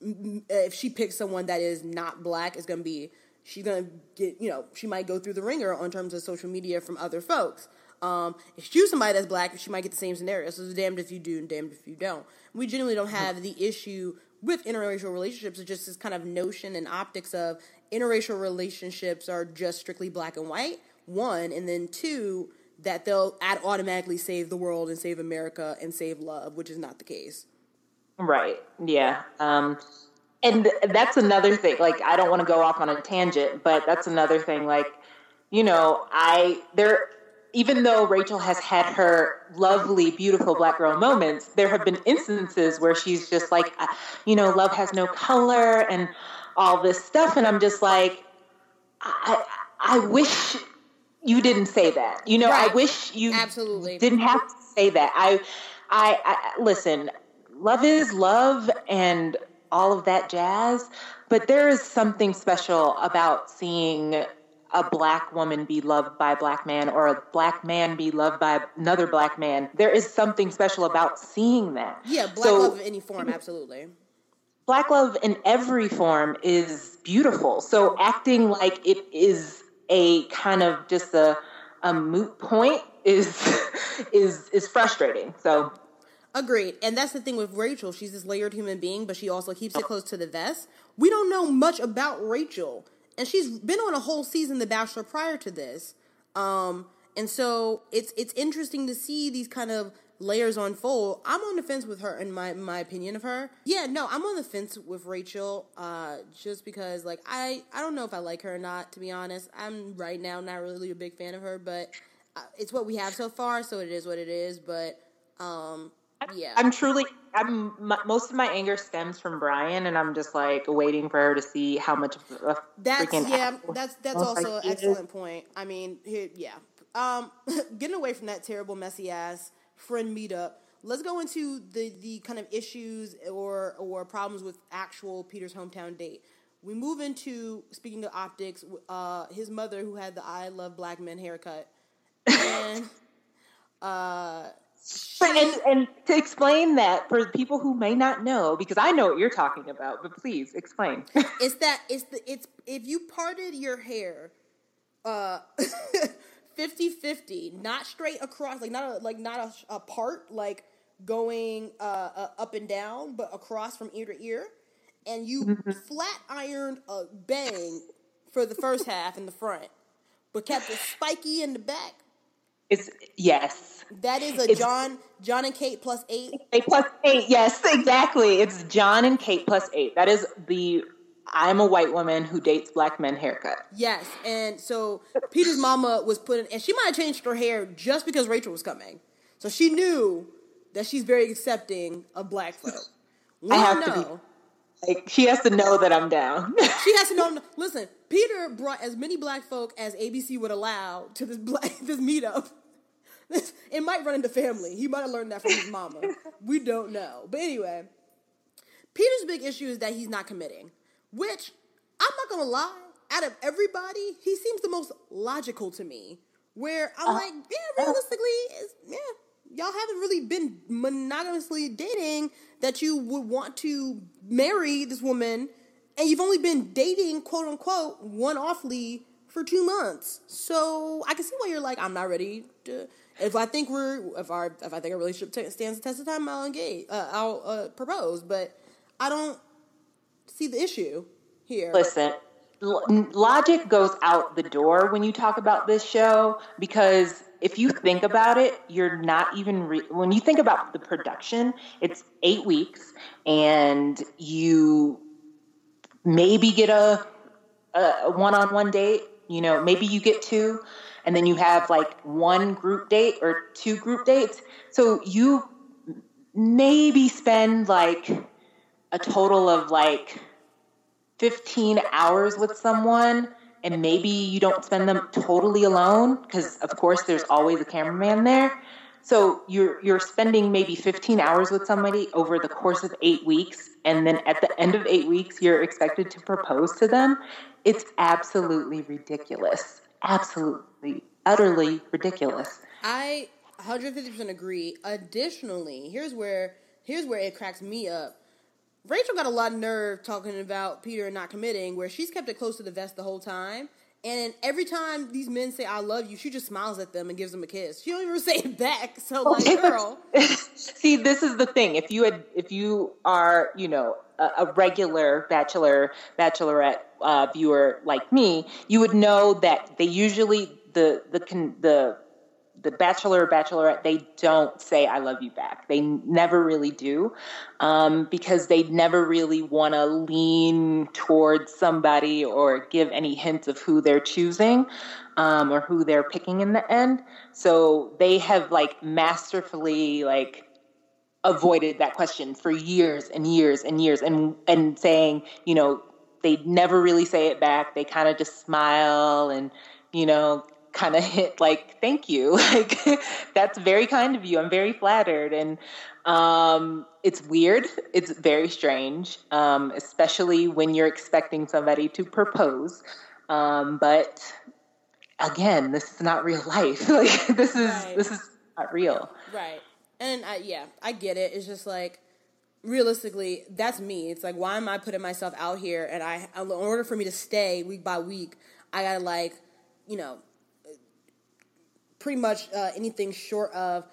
if she picks someone that is not black, it's going to be she's going to get you know she might go through the ringer on terms of social media from other folks. Um, if she choose somebody that's black, she might get the same scenario. So it's damned if you do and damned if you don't. We genuinely don't have the issue with interracial relationships It's just this kind of notion and optics of interracial relationships are just strictly black and white. One, and then two, that they'll automatically save the world and save America and save love, which is not the case. Right. Yeah. Um, and that's another thing. Like, I don't want to go off on a tangent, but that's another thing. Like, you know, I there. Even though Rachel has had her lovely, beautiful black girl moments, there have been instances where she's just like, uh, you know, love has no color and all this stuff, and I'm just like, I, I wish you didn't say that. You know, Right. I wish you Absolutely. didn't have to say that. I, I, I listen. Love is love, and all of that jazz. But there is something special about seeing a black woman be loved by a black man, or a black man be loved by another black man. There is something special about seeing that. Yeah, black So- love in any form, absolutely. black love in every form is beautiful. So acting like it is a kind of just a a moot point is is is frustrating. So Agreed. And that's the thing with Rachel. She's this layered human being, but she also keeps it close to the vest. We don't know much about Rachel. And she's been on a whole season The Bachelor prior to this. Um, and so it's it's interesting to see these kind of layers unfold. I'm on the fence with her in my my opinion of her. Yeah, no, I'm on the fence with Rachel, uh, just because like I I don't know if I like her or not, to be honest. I'm right now not really a big fan of her, but uh, it's what we have so far, so it is what it is. But um yeah. I'm truly I'm m- most of my anger stems from Bryan, and I'm just like waiting for her to see how much of a That's yeah. That's that's looks like also an he is. excellent point. I mean, here, yeah. Um, getting away from that terrible, messy ass friend meetup. Let's go into the the kind of issues or or problems with actual Peter's hometown date. We move into speaking of optics. Uh, his mother, who had the "I love black men" haircut, and uh, And, and to explain that for people who may not know, because I know what you're talking about, but please explain. it's that it's the it's if you parted your hair uh 50-50 not straight across like not a like not a, a part like going uh, uh up and down but across from ear to ear and you flat ironed a bang for the first half in the front but kept it spiky in the back it's yes. that is a It's- john john and kate plus eight A plus eight, yes, exactly. It's John and Kate plus eight. That is the I'm a white woman who dates black men haircut. Yes, and so Peter's mama was putting, and she might have changed her hair just because Rachel was coming. So she knew that she's very accepting of black folk. We I have to be- know. Like she has to know that I'm down. She has to know. Listen, Peter brought as many black folk as ABC would allow to this black this meetup. This, it might run into family. He might have learned that from his mama. We don't know. But anyway, Peter's big issue is that he's not committing, which I'm not gonna lie. Out of everybody, he seems the most logical to me. Where I'm like, yeah, realistically, it's, yeah, y'all haven't really been monogamously dating that you would want to marry this woman, and you've only been dating, quote unquote, one offly for two months. So I can see why you're like, I'm not ready to. If I think we're, if our, if I think our relationship t- stands the test of time, I'll engage, uh, I'll uh, propose. But I don't see the issue here. Listen, logic goes out the door when you talk about this show because if you think about it, you're not even re- when you think about the production. It's eight weeks, and you maybe get a a one-on-one date. You know, maybe you get two, and then you have like one group date or two group dates. So you maybe spend like a total of like 15 hours with someone and maybe you don't spend them totally alone because of course there's always a cameraman there so you're you're spending maybe 15 hours with somebody over the course of 8 weeks and then at the end of 8 weeks you're expected to propose to them it's absolutely ridiculous absolutely utterly ridiculous I 150% agree. Additionally, here's where here's where it cracks me up. Rachel got a lot of nerve talking about Peter and not committing, where she's kept it close to the vest the whole time, And every time these men say "I love you," she just smiles at them and gives them a kiss. She don't even say it back. So like, girl, See, this is the thing. If you had, if you are, you know, a, a regular bachelor, bachelorette uh, viewer like me, you would know that they usually the the the the bachelor or bachelorette they don't say I love you back. They never really do um, because they never really want to lean towards somebody or give any hints of who they're choosing um, or who they're picking in the end. So they have like masterfully like avoided that question for years and years and years and and saying you know they never really say it back they kind of just smile and you know kind of hit like thank you like that's very kind of you i'm very flattered and um, it's weird it's very strange um, especially when you're expecting somebody to propose um, but again this is not real life like this is Right. this is not real right? And I, yeah, I get it. It's just like realistically, that's me. It's like, why am I putting myself out here? And I, in order for me to stay week by week, I gotta like, you know, pretty much uh, anything short of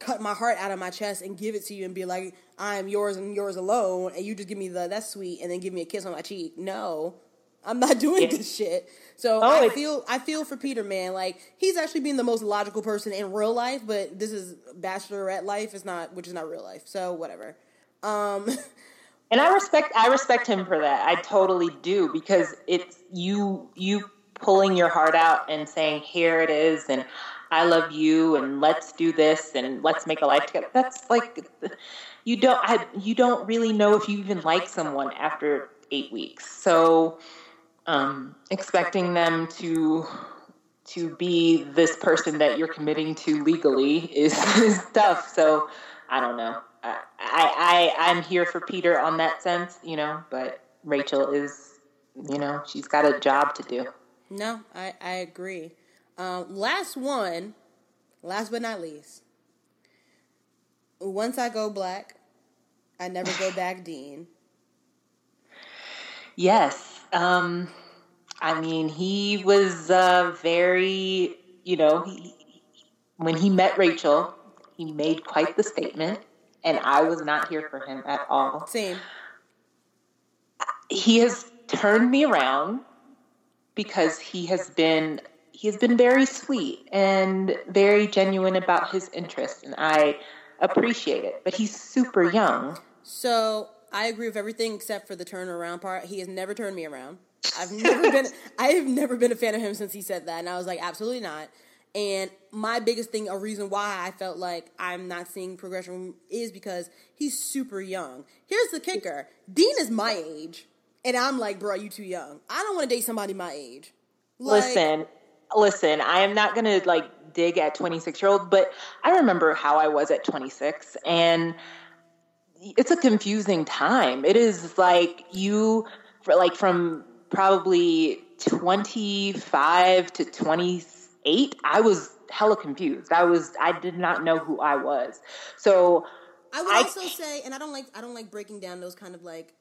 cut my heart out of my chest and give it to you and be like, I am yours and yours alone, and you just give me the that's sweet, and then give me a kiss on my cheek. No, I'm not doing Yeah. this shit. So Oh, I feel I feel for Peter, man. Like he's actually being the most logical person in real life, but this is bachelorette life. It's not, which is not real life. So whatever. Um, and i respect i respect him for that i totally do because it's you you pulling your heart out and saying here it is and i love you and let's do this and let's make a life together that's like you don't I, you don't really know if you even like someone after eight weeks so um, expecting them to to be this person that you're committing to legally is, is tough. So I don't know. I, I I'm here for Peter on that sense, you know, but Rachel is, you know, she's got a job to do. no, I I agree. Um, last one, last but not least. Once I go black, I never go back. Dean. Yes. Um, I mean, he was uh, very, you know, he, when he met Rachel, he made quite the statement, and I was not here for him at all. Same. he has turned me around because he has been he has been very sweet and very genuine about his interests and I appreciate it. But he's super young. So I agree with everything except for the turnaround part. He has never turned me around. I've never been I have never been a fan of him since he said that, and I was like, absolutely not. And my biggest thing, a reason why I felt like I'm not seeing progression is because he's super young. Here's the kicker: Dean is my age, and I'm like, bro, you too young. I don't want to date somebody my age. Like, listen, listen, I am not going to like dig at 26 year old, but I remember how I was at 26 and it's a confusing time. It is like you, for like from probably 25 to 28, I was hella confused. I was, I did not know who I was. So I would I- also say, and I don't like I don't like breaking down those kind of like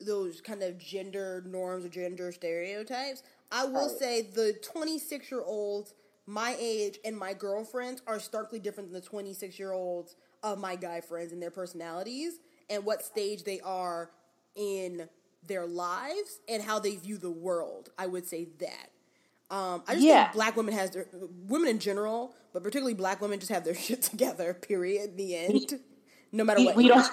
those kind of gender norms or gender stereotypes. I will say the 26 year olds my age and my girlfriends are starkly different than the 26 year olds of my guy friends and their personalities and what stage they are in their lives and how they view the world. I would say that. Um, I just Yeah. think black women has their women in general, but particularly black women just have their shit together. Period. The end. No matter we, what. we don't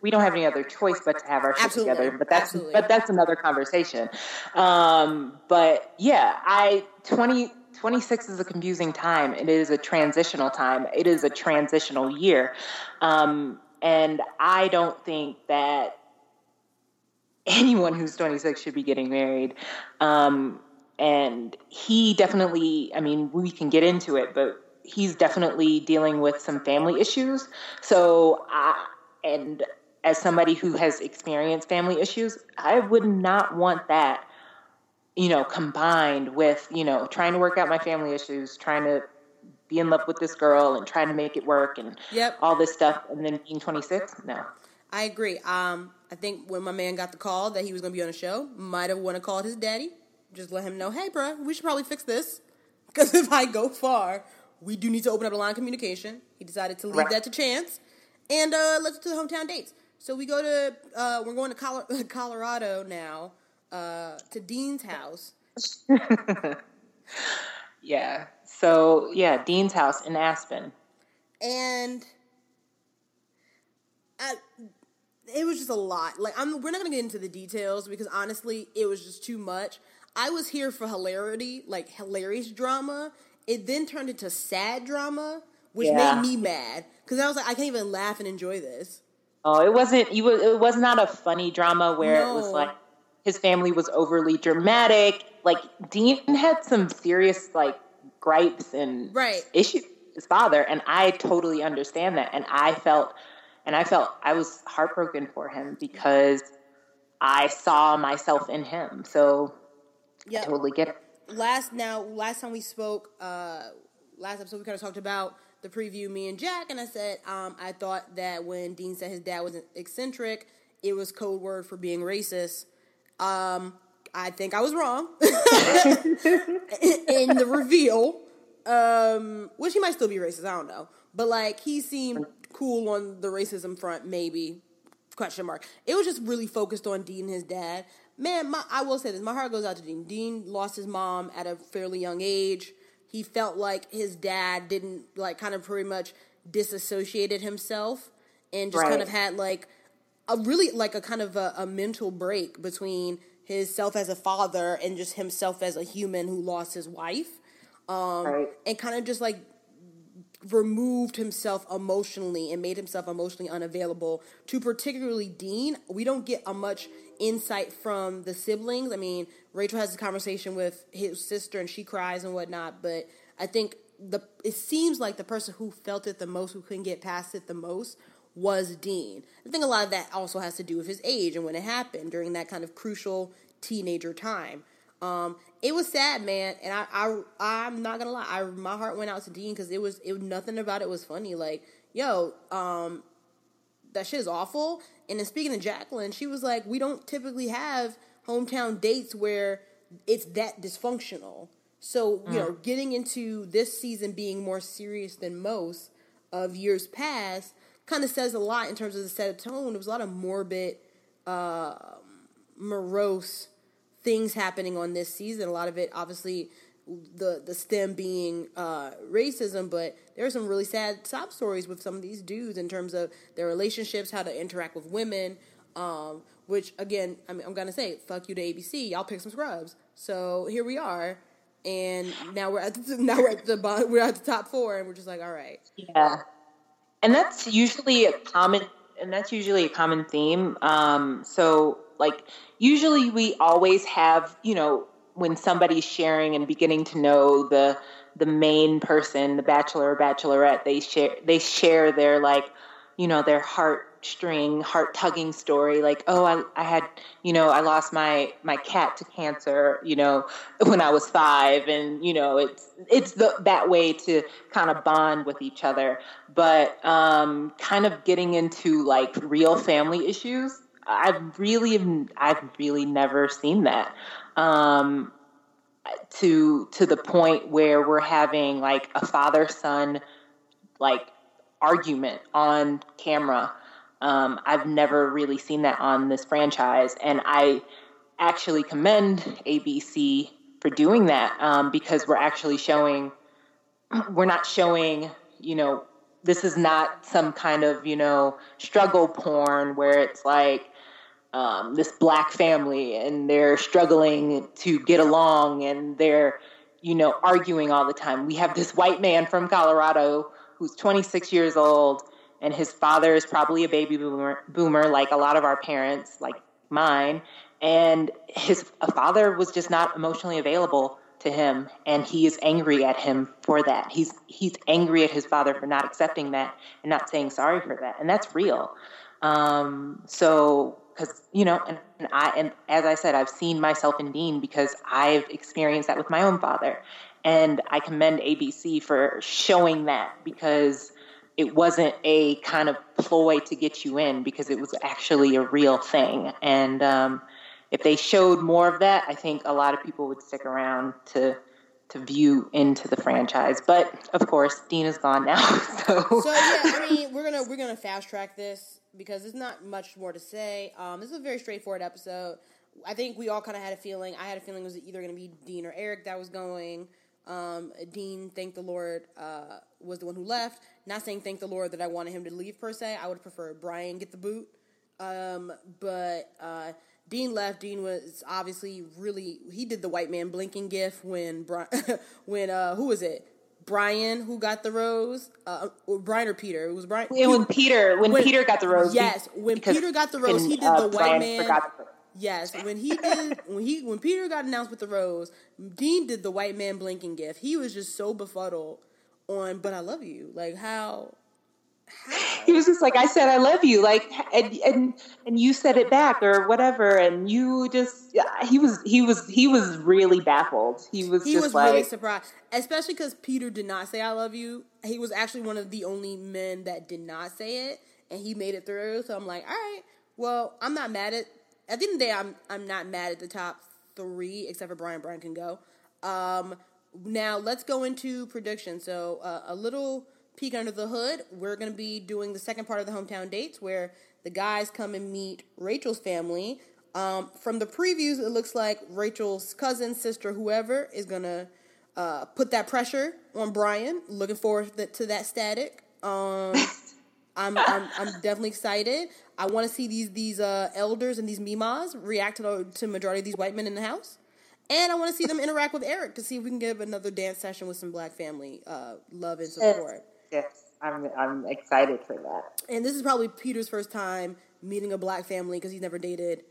we don't have any other choice but to have our shit together. But that's Absolutely. but that's another conversation. Um, but yeah, I 20, 26 is a confusing time. It is a transitional time. It is a transitional year, um, and I don't think that anyone who's 26 should be getting married. Um, and he definitely, I mean, we can get into it, but he's definitely dealing with some family issues. So, I, and as somebody who has experienced family issues, I would not want that, you know, combined with, you know, trying to work out my family issues, trying to be in love with this girl and trying to make it work and Yep. all this stuff, and then being 26. No. I agree. Um, I think when my man got the call that he was going to be on the show, might have want to call his daddy just let him know, hey, bro, we should probably fix this. Because if I go far, we do need to open up a line of communication. He decided to leave Right. that to chance. And uh, let's do the hometown dates. So we go to, uh, we're going to Colo- Colorado now, uh, to Dean's house. Yeah. So yeah, Dean's house in Aspen. and I, it was just a lot. Like I'm, we're not gonna get into the details because honestly, it was just too much. I was here for hilarity, like hilarious drama. It then turned into sad drama, which Yeah. made me mad because I was like, I can't even laugh and enjoy this. Oh, it wasn't. You was. It was not a funny drama where it was like his family was overly dramatic. Like Dean had some serious like gripes and Right. issues with his father, and I totally understand that. And I felt, and I felt I was heartbroken for him because I saw myself in him. So Yeah. I totally get it. Last now last time we spoke uh last episode we kind of talked about the preview me and jack and i said um i thought that when dean said his dad was eccentric it was code word for being racist um i think i was wrong in the reveal um which he might still be racist i don't know but like he seemed cool on the racism front maybe question mark. It was just really focused on Dean and his dad. Man, my, I will say this: my heart goes out to Dean. Dean lost his mom at a fairly young age. He felt like his dad didn't like kind of pretty much disassociated himself and just kind of had like a really like a kind of a, a mental break between his self as a father and just himself as a human who lost his wife um, right. and kind of just like removed himself emotionally and made himself emotionally unavailable to particularly Dean. We don't get a much insight from the siblings. I mean, Rachel has a conversation with his sister and she cries and whatnot, but I think the it seems like the person who felt it the most, who couldn't get past it the most, was Dean. I think a lot of that also has to do with his age and when it happened during that kind of crucial teenager time. Um, it was sad, man, and I, I, I'm not gonna lie, I, my heart went out to Dean because it was, it nothing about it was funny. Like, yo, um, that shit is awful. And then speaking to Jacqueline, she was like, we don't typically have hometown dates where it's that dysfunctional. So, you know, getting into this season being more serious than most of years past kind of says a lot in terms of the set of tone. There was a lot of morbid, uh, morose things happening on this season. A lot of it, obviously, the the stem being uh, racism, but there are some really sad sob stories with some of these dudes in terms of their relationships, how to interact with women. Um, which again, I mean, I'm gonna say, fuck you to ABC. Y'all pick some scrubs. So here we are, and now we're at the, now we're at the bo- we're at the top four, and we're just like, all right, Yeah, and that's usually a common, and that's usually a common theme. Um, so, like, usually we always have, you know, when somebody's sharing and beginning to know the the main person, the bachelor or bachelorette, they share they share their like, you know, their heartstring, heart tugging story. Like, oh, I I had, you know, I lost my my cat to cancer, you know, when I was five, and you know, it's it's the that way to kind of bond with each other. But um, kind of getting into like real family issues, I've really I've really never seen that. Um, to to the point where we're having like a father son like argument on camera. Um, I've never really seen that on this franchise, and I actually commend ABC for doing that um, because we're actually showing we're not showing you know this is not some kind of you know struggle porn where it's like um, this black family and they're struggling to get along and they're you know arguing all the time. We have this white man from colorado who's 26 years old and his father is probably a baby boomer, boomer like a lot of our parents like mine. And his father was just not emotionally available to him and he is angry at him for that. He's he's angry at his father for not accepting that and not saying sorry for that. And that's real. Um, so because you know and, and i and as i said i've seen myself in dean because i've experienced that with my own father and i commend abc for showing that because it wasn't a kind of ploy to get you in because it was actually a real thing and um, if they showed more of that, I think a lot of people would stick around to to view into the franchise. But of course, Dean is gone now. So, So yeah, I mean, we're gonna we're gonna fast track this because there's not much more to say. Um, this is a very straightforward episode. I think we all kind of had a feeling. I had a feeling it was either gonna be Dean or Eric that was going. Um, Dean, thank the Lord, uh, was the one who left. Not saying thank the Lord that I wanted him to leave per se. I would prefer Bryan get the boot. Um, but uh, Dean left. Dean was obviously really he did the white man blinking gif when Bri- when uh, who was it? Bryan who got the rose. Uh, or Bryan or Peter? It was Bryan. And when Peter when, When- Peter got the rose, Yes, when Peter got the rose, he did uh, the white Brian man. the- Yes, when he did when he when Peter got announced with the rose, Dean did the white man blinking gif. He was just so befuddled on, but I love you. Like how? He was just like, I said, I love you, like, and and and you said it back or whatever, and you just, he was, he was, he was really baffled. He was he was like, really surprised, especially because Peter did not say "I love you." He was actually one of the only men that did not say it, and he made it through. So I'm like, all right, well, I'm not mad at. At the end of the day, I'm I'm not mad at the top three, except for Bryan. Bryan can go. Um, now let's go into predictions. So uh, a little peek under the hood. We're going to be doing the second part of the hometown dates, where the guys come and meet Rachel's family. Um, from the previews, it looks like Rachel's cousin, sister, whoever is going to uh, put that pressure on Bryan. Looking forward to that static. Um, I'm, I'm I'm definitely excited. I want to see these these uh, elders and these mimas react to the to majority of these white men in the house, and I want to see them interact with Eric to see if we can get another dance session with some black family uh, love and support. Yes, I'm, I'm excited for that. And this is probably Peter's first time meeting a black family because he's never dated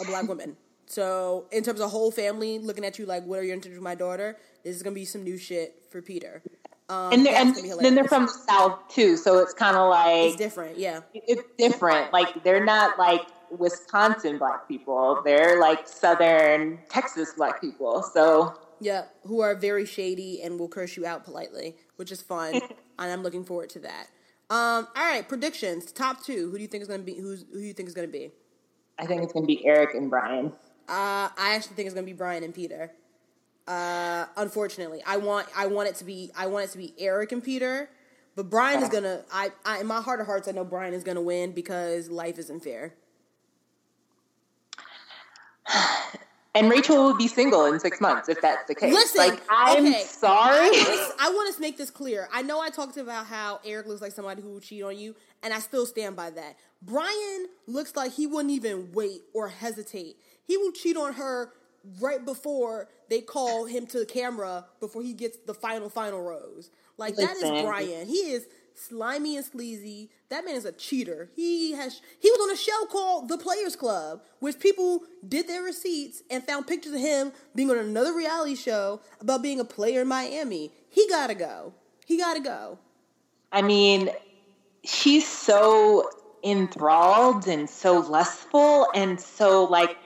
a black woman. So in terms of whole family looking at you like, what are you into with my daughter? This is gonna be some new shit for Peter. Um, And, they're, and then they're from the south too, so it's kind of like It's different, yeah. it's different. Like they're not like Wisconsin black people; they're like Southern Texas black people. So Yeah, who are very shady and will curse you out politely, which is fun, and I'm looking forward to that. Um, all right, predictions. Top two. Who do you think is gonna be? Who's who do you think is gonna be? I think it's going to be Eric and Bryan. Uh, I actually think it's gonna be Bryan and Peter. Uh, unfortunately, I want I want it to be I want it to be Eric and Peter, but Bryan is gonna. I, I in my heart of hearts, I know Bryan is gonna win because life isn't fair. And Rachel will be single in six months if that's the case. Listen, like I'm okay. sorry. I want to make this clear. I know I talked about how Eric looks like somebody who would cheat on you, and I still stand by that. Bryan looks like he wouldn't even wait or hesitate. He will cheat on her right before they call him to the camera before he gets the final final rose. Like that is Bryan. He is slimy and sleazy. That man is a cheater. He has he was on a show called The Players Club, which people did their receipts and found pictures of him being on another reality show about being a player in Miami. He gotta go. He gotta go. I mean, she's so enthralled and so lustful and so like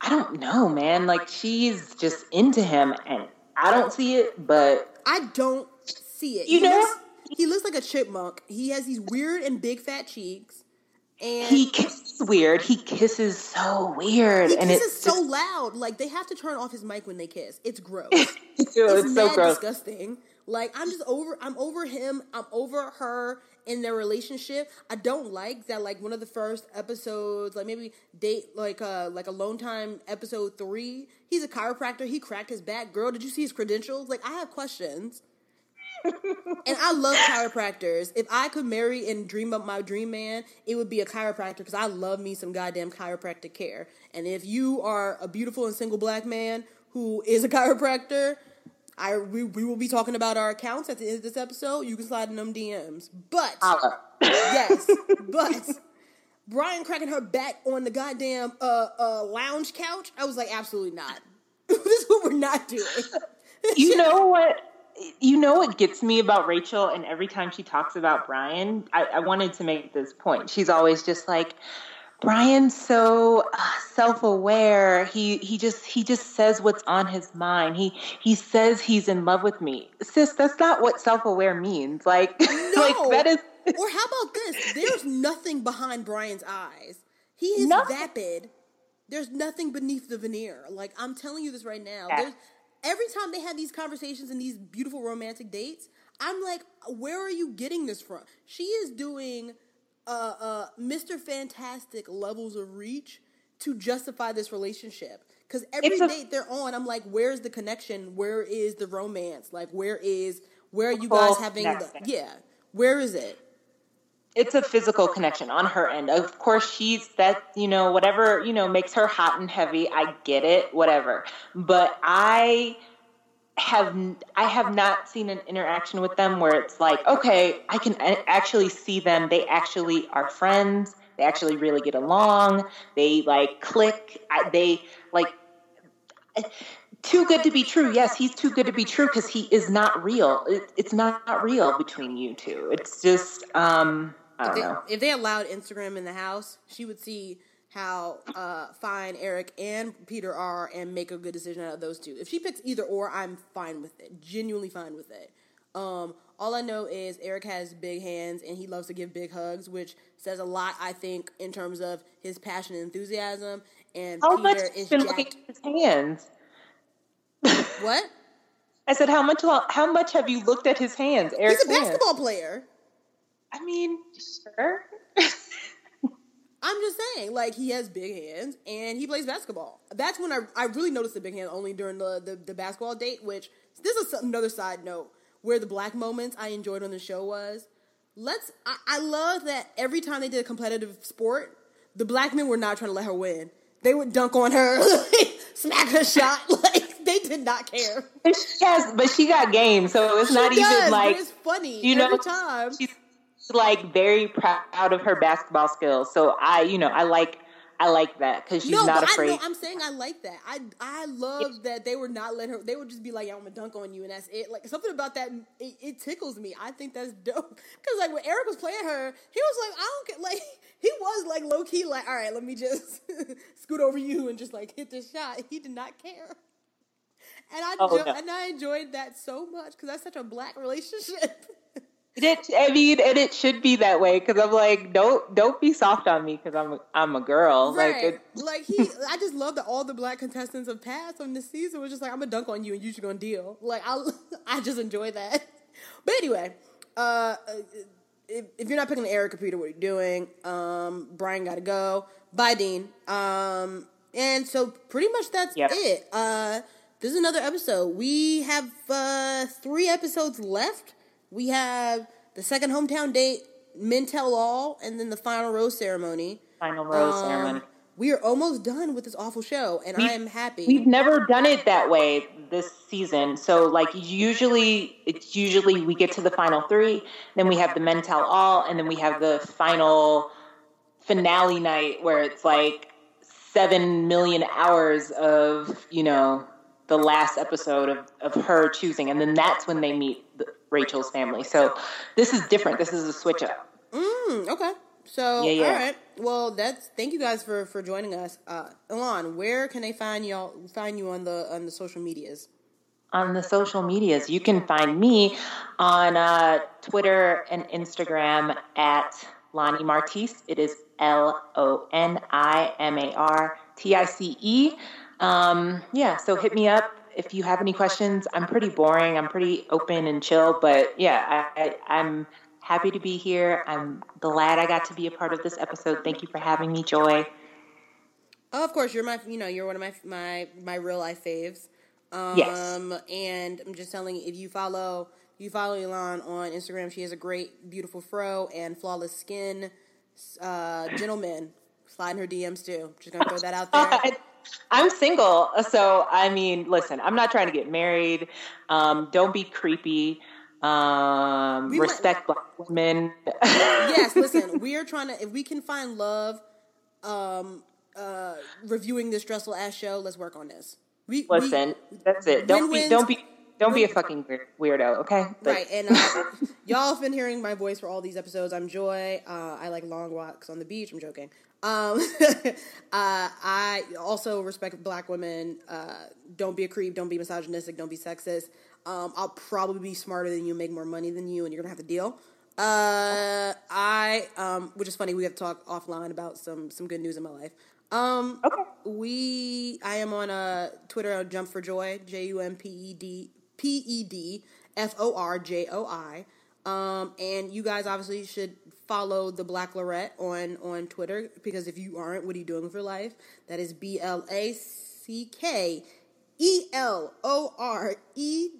I don't know, man. Like she's just into him and I don't see it, but I don't see it. You he know- looks, he looks like a chipmunk. He has these weird and big fat cheeks. And he kisses weird. He kisses so weird he and kisses it's so just, loud. Like they have to turn off his mic when they kiss. It's gross. Ew, it's, it's so gross. disgusting. Like I'm just over I'm over him. I'm over her in their relationship. I don't like that like one of the first episodes, like maybe date like uh like alone time episode three, he's a chiropractor, he cracked his back. Girl, did you see his credentials? Like I have questions. And I love chiropractors. If I could marry and dream up my dream man, it would be a chiropractor because I love me some goddamn chiropractic care. And if you are a beautiful and single black man who is a chiropractor, I we, we will be talking about our accounts at the end of this episode. You can slide in them DMs. But yes, but Bryan cracking her back on the goddamn uh uh lounge couch, I was like, absolutely not. this is what we're not doing. you know what you know what gets me about rachel and every time she talks about bryan i, I wanted to make this point she's always just like bryan's so uh, self-aware he he just he just says what's on his mind he he says he's in love with me sis that's not what self-aware means like like that is or how about this? There's nothing behind Bryan's eyes. He is Nothing. vapid. there's nothing beneath the veneer. Like I'm telling you this right now. Yeah. There's every time they have these conversations and these beautiful romantic dates, I'm like, where are you getting this from? She is doing uh, uh, Mr. Fantastic levels of reach to justify this relationship. Because every a- date they're on, I'm like, where's the connection? Where is the romance? Like, where is where are you guys having the yeah? Where is it? It's a physical connection on her end. Of course, she's that, you know, whatever, you know, makes her hot and heavy. I get it, whatever. But I have I have not seen an interaction with them where it's like, okay, I can actually see them. They actually are friends. They actually really get along. They like click. They like too good to be true. Yes, he's too good to be true because he is not real. It, it's not real between you two. It's just um I If don't they, know. if they allowed Instagram in the house, she would see how uh, fine Eric and Peter are and make a good decision out of those two. If she picks either or, I'm fine with it. Genuinely fine with it. Um, all I know is Eric has big hands and he loves to give big hugs, which says a lot, I think, in terms of his passion and enthusiasm. And How much Peter have you is been looking at his hands? What? I said, how much? How much have you looked at his hands, Eric. He's Eric's a hands? basketball player. I mean, sure. I'm just saying, like he has big hands and he plays basketball. That's when I I really noticed the big hands only during the the, the basketball date. Which this is another side note where the black moments I enjoyed on the show was. Let's I, I love that every time they did a competitive sport, the black men were not trying to let her win. They would dunk on her, smack her shot. Like they did not care. But she but she got game, so it's She not does, even like it's funny you know every time. she's like very proud of her basketball skills. So I, you know, I like I like that because she's no, not afraid. I, no, I'm saying I like that. I I love that they were not letting her. They would just be like, "Yeah, I'm gonna dunk on you," and that's it. Like something about that, it, it tickles me. I think that's dope. Because like when Eric was playing her, he was like, "I don't get like." He was like low key, like, "All right, let me just scoot over you and just like hit this shot." He did not care, and I Oh, jo- no. and I enjoyed that so much because that's such a black relationship. It, I mean, and it should be that way because I'm like, don't don't be soft on me because I'm a, I'm a girl. Like, Right. it, Like he I just love that all the black contestants of past on this season was just like, I'm gonna dunk on you and you just gonna deal. Like I I just enjoy that. But anyway, uh if, if you're not picking the Eric computer, what are you doing? Um Bryan gotta go. Bye Dean. Um and so pretty much that's Yep. it. Uh this is another episode. We have uh three episodes left. We have the second hometown date, Men Tell All, and then the final rose ceremony. final rose Um, ceremony. We are almost done with this awful show, and I am happy. We've never done it that way this season. So like usually it's usually we get to the final three, then we have the men tell all, and then we have the final finale night where it's like seven million hours of, you know, the last episode of, of her choosing, and then that's when they meet the, Rachel's family. So this is different. This is a switch up. Mm, okay. So, Yeah, yeah. all right. Well, that's thank you guys for for joining us. Uh, Elon, where can they find y'all? Find you on the on the social medias? on the social medias. You can find me on uh, Twitter and Instagram at Loni Martice. It is L O N I M A R T I C E. Um, yeah, so hit me up if you have any questions. I'm pretty boring. I'm pretty open and chill, but yeah, I, I, I'm happy to be here. I'm glad I got to be a part of this episode. Thank you for having me, Joi. Oh, of course, you're my you know you're one of my my my real life faves. Um, Yes. And I'm just telling you, if you follow you follow Elon on Instagram, she has a great, beautiful fro and flawless skin. Uh, gentlemen, slide in her DMs too. Just gonna throw that out there. I'm single, so I mean, listen, I'm not trying to get married. Um, don't be creepy. Um, We respect black women. yes, listen, we are trying to if we can find love um uh reviewing this stressful ass show, let's work on this. We we- listen, that's it. Don't be, don't be, don't be a fucking weirdo. Okay, Like, right, and uh, y'all have been hearing my voice for all these episodes. I'm Joi. Uh, I like long walks on the beach. I'm joking. Um, uh, I also respect black women. Uh, don't be a creep. Don't be misogynistic. Don't be sexist. Um, I'll probably be smarter than you, make more money than you, and you're gonna have to deal. Uh, I, um, which is funny. We have to talk offline about some some good news in my life. Um, okay. we I am on uh Twitter on Jump for Joy J U M P E D P E D F O R J O I. Um, and you guys obviously should follow the Blacklorette on on Twitter because if you aren't, what are you doing with your life? That is B L A C K E L O R E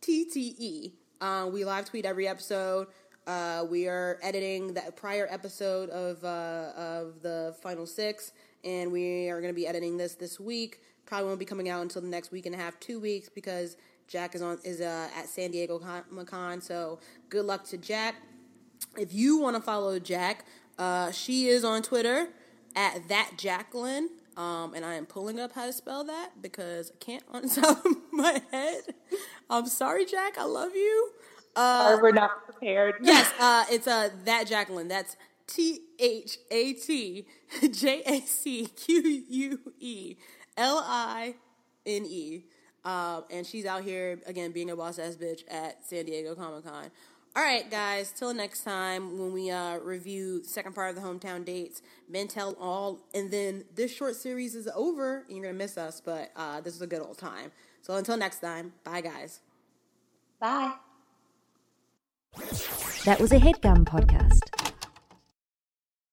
T T E. Uh, we live tweet every episode. Uh, we are editing the prior episode of uh, of the final six, and we are going to be editing this this week. Probably won't be coming out until the next week and a half, two weeks, because Jack is on is uh, at San Diego Comic Con. So good luck to Jack. If you want to follow Jack, uh, she is on Twitter at that Jacqueline. Um, and I am pulling up how to spell that because I can't on the top of my head. I'm sorry, Jack. I love you. Uh, we're not prepared. yes, uh, it's uh, that Jacqueline. That's T H A T J A C Q U E L I N E. Um, and she's out here again being a boss ass bitch at San Diego Comic Con. All right, guys. Till next time when we uh, review second part of the hometown dates, men tell all, and then this short series is over, and you're gonna miss us. But uh, this is a good old time. So until next time, bye, guys. Bye. That was a headgum podcast.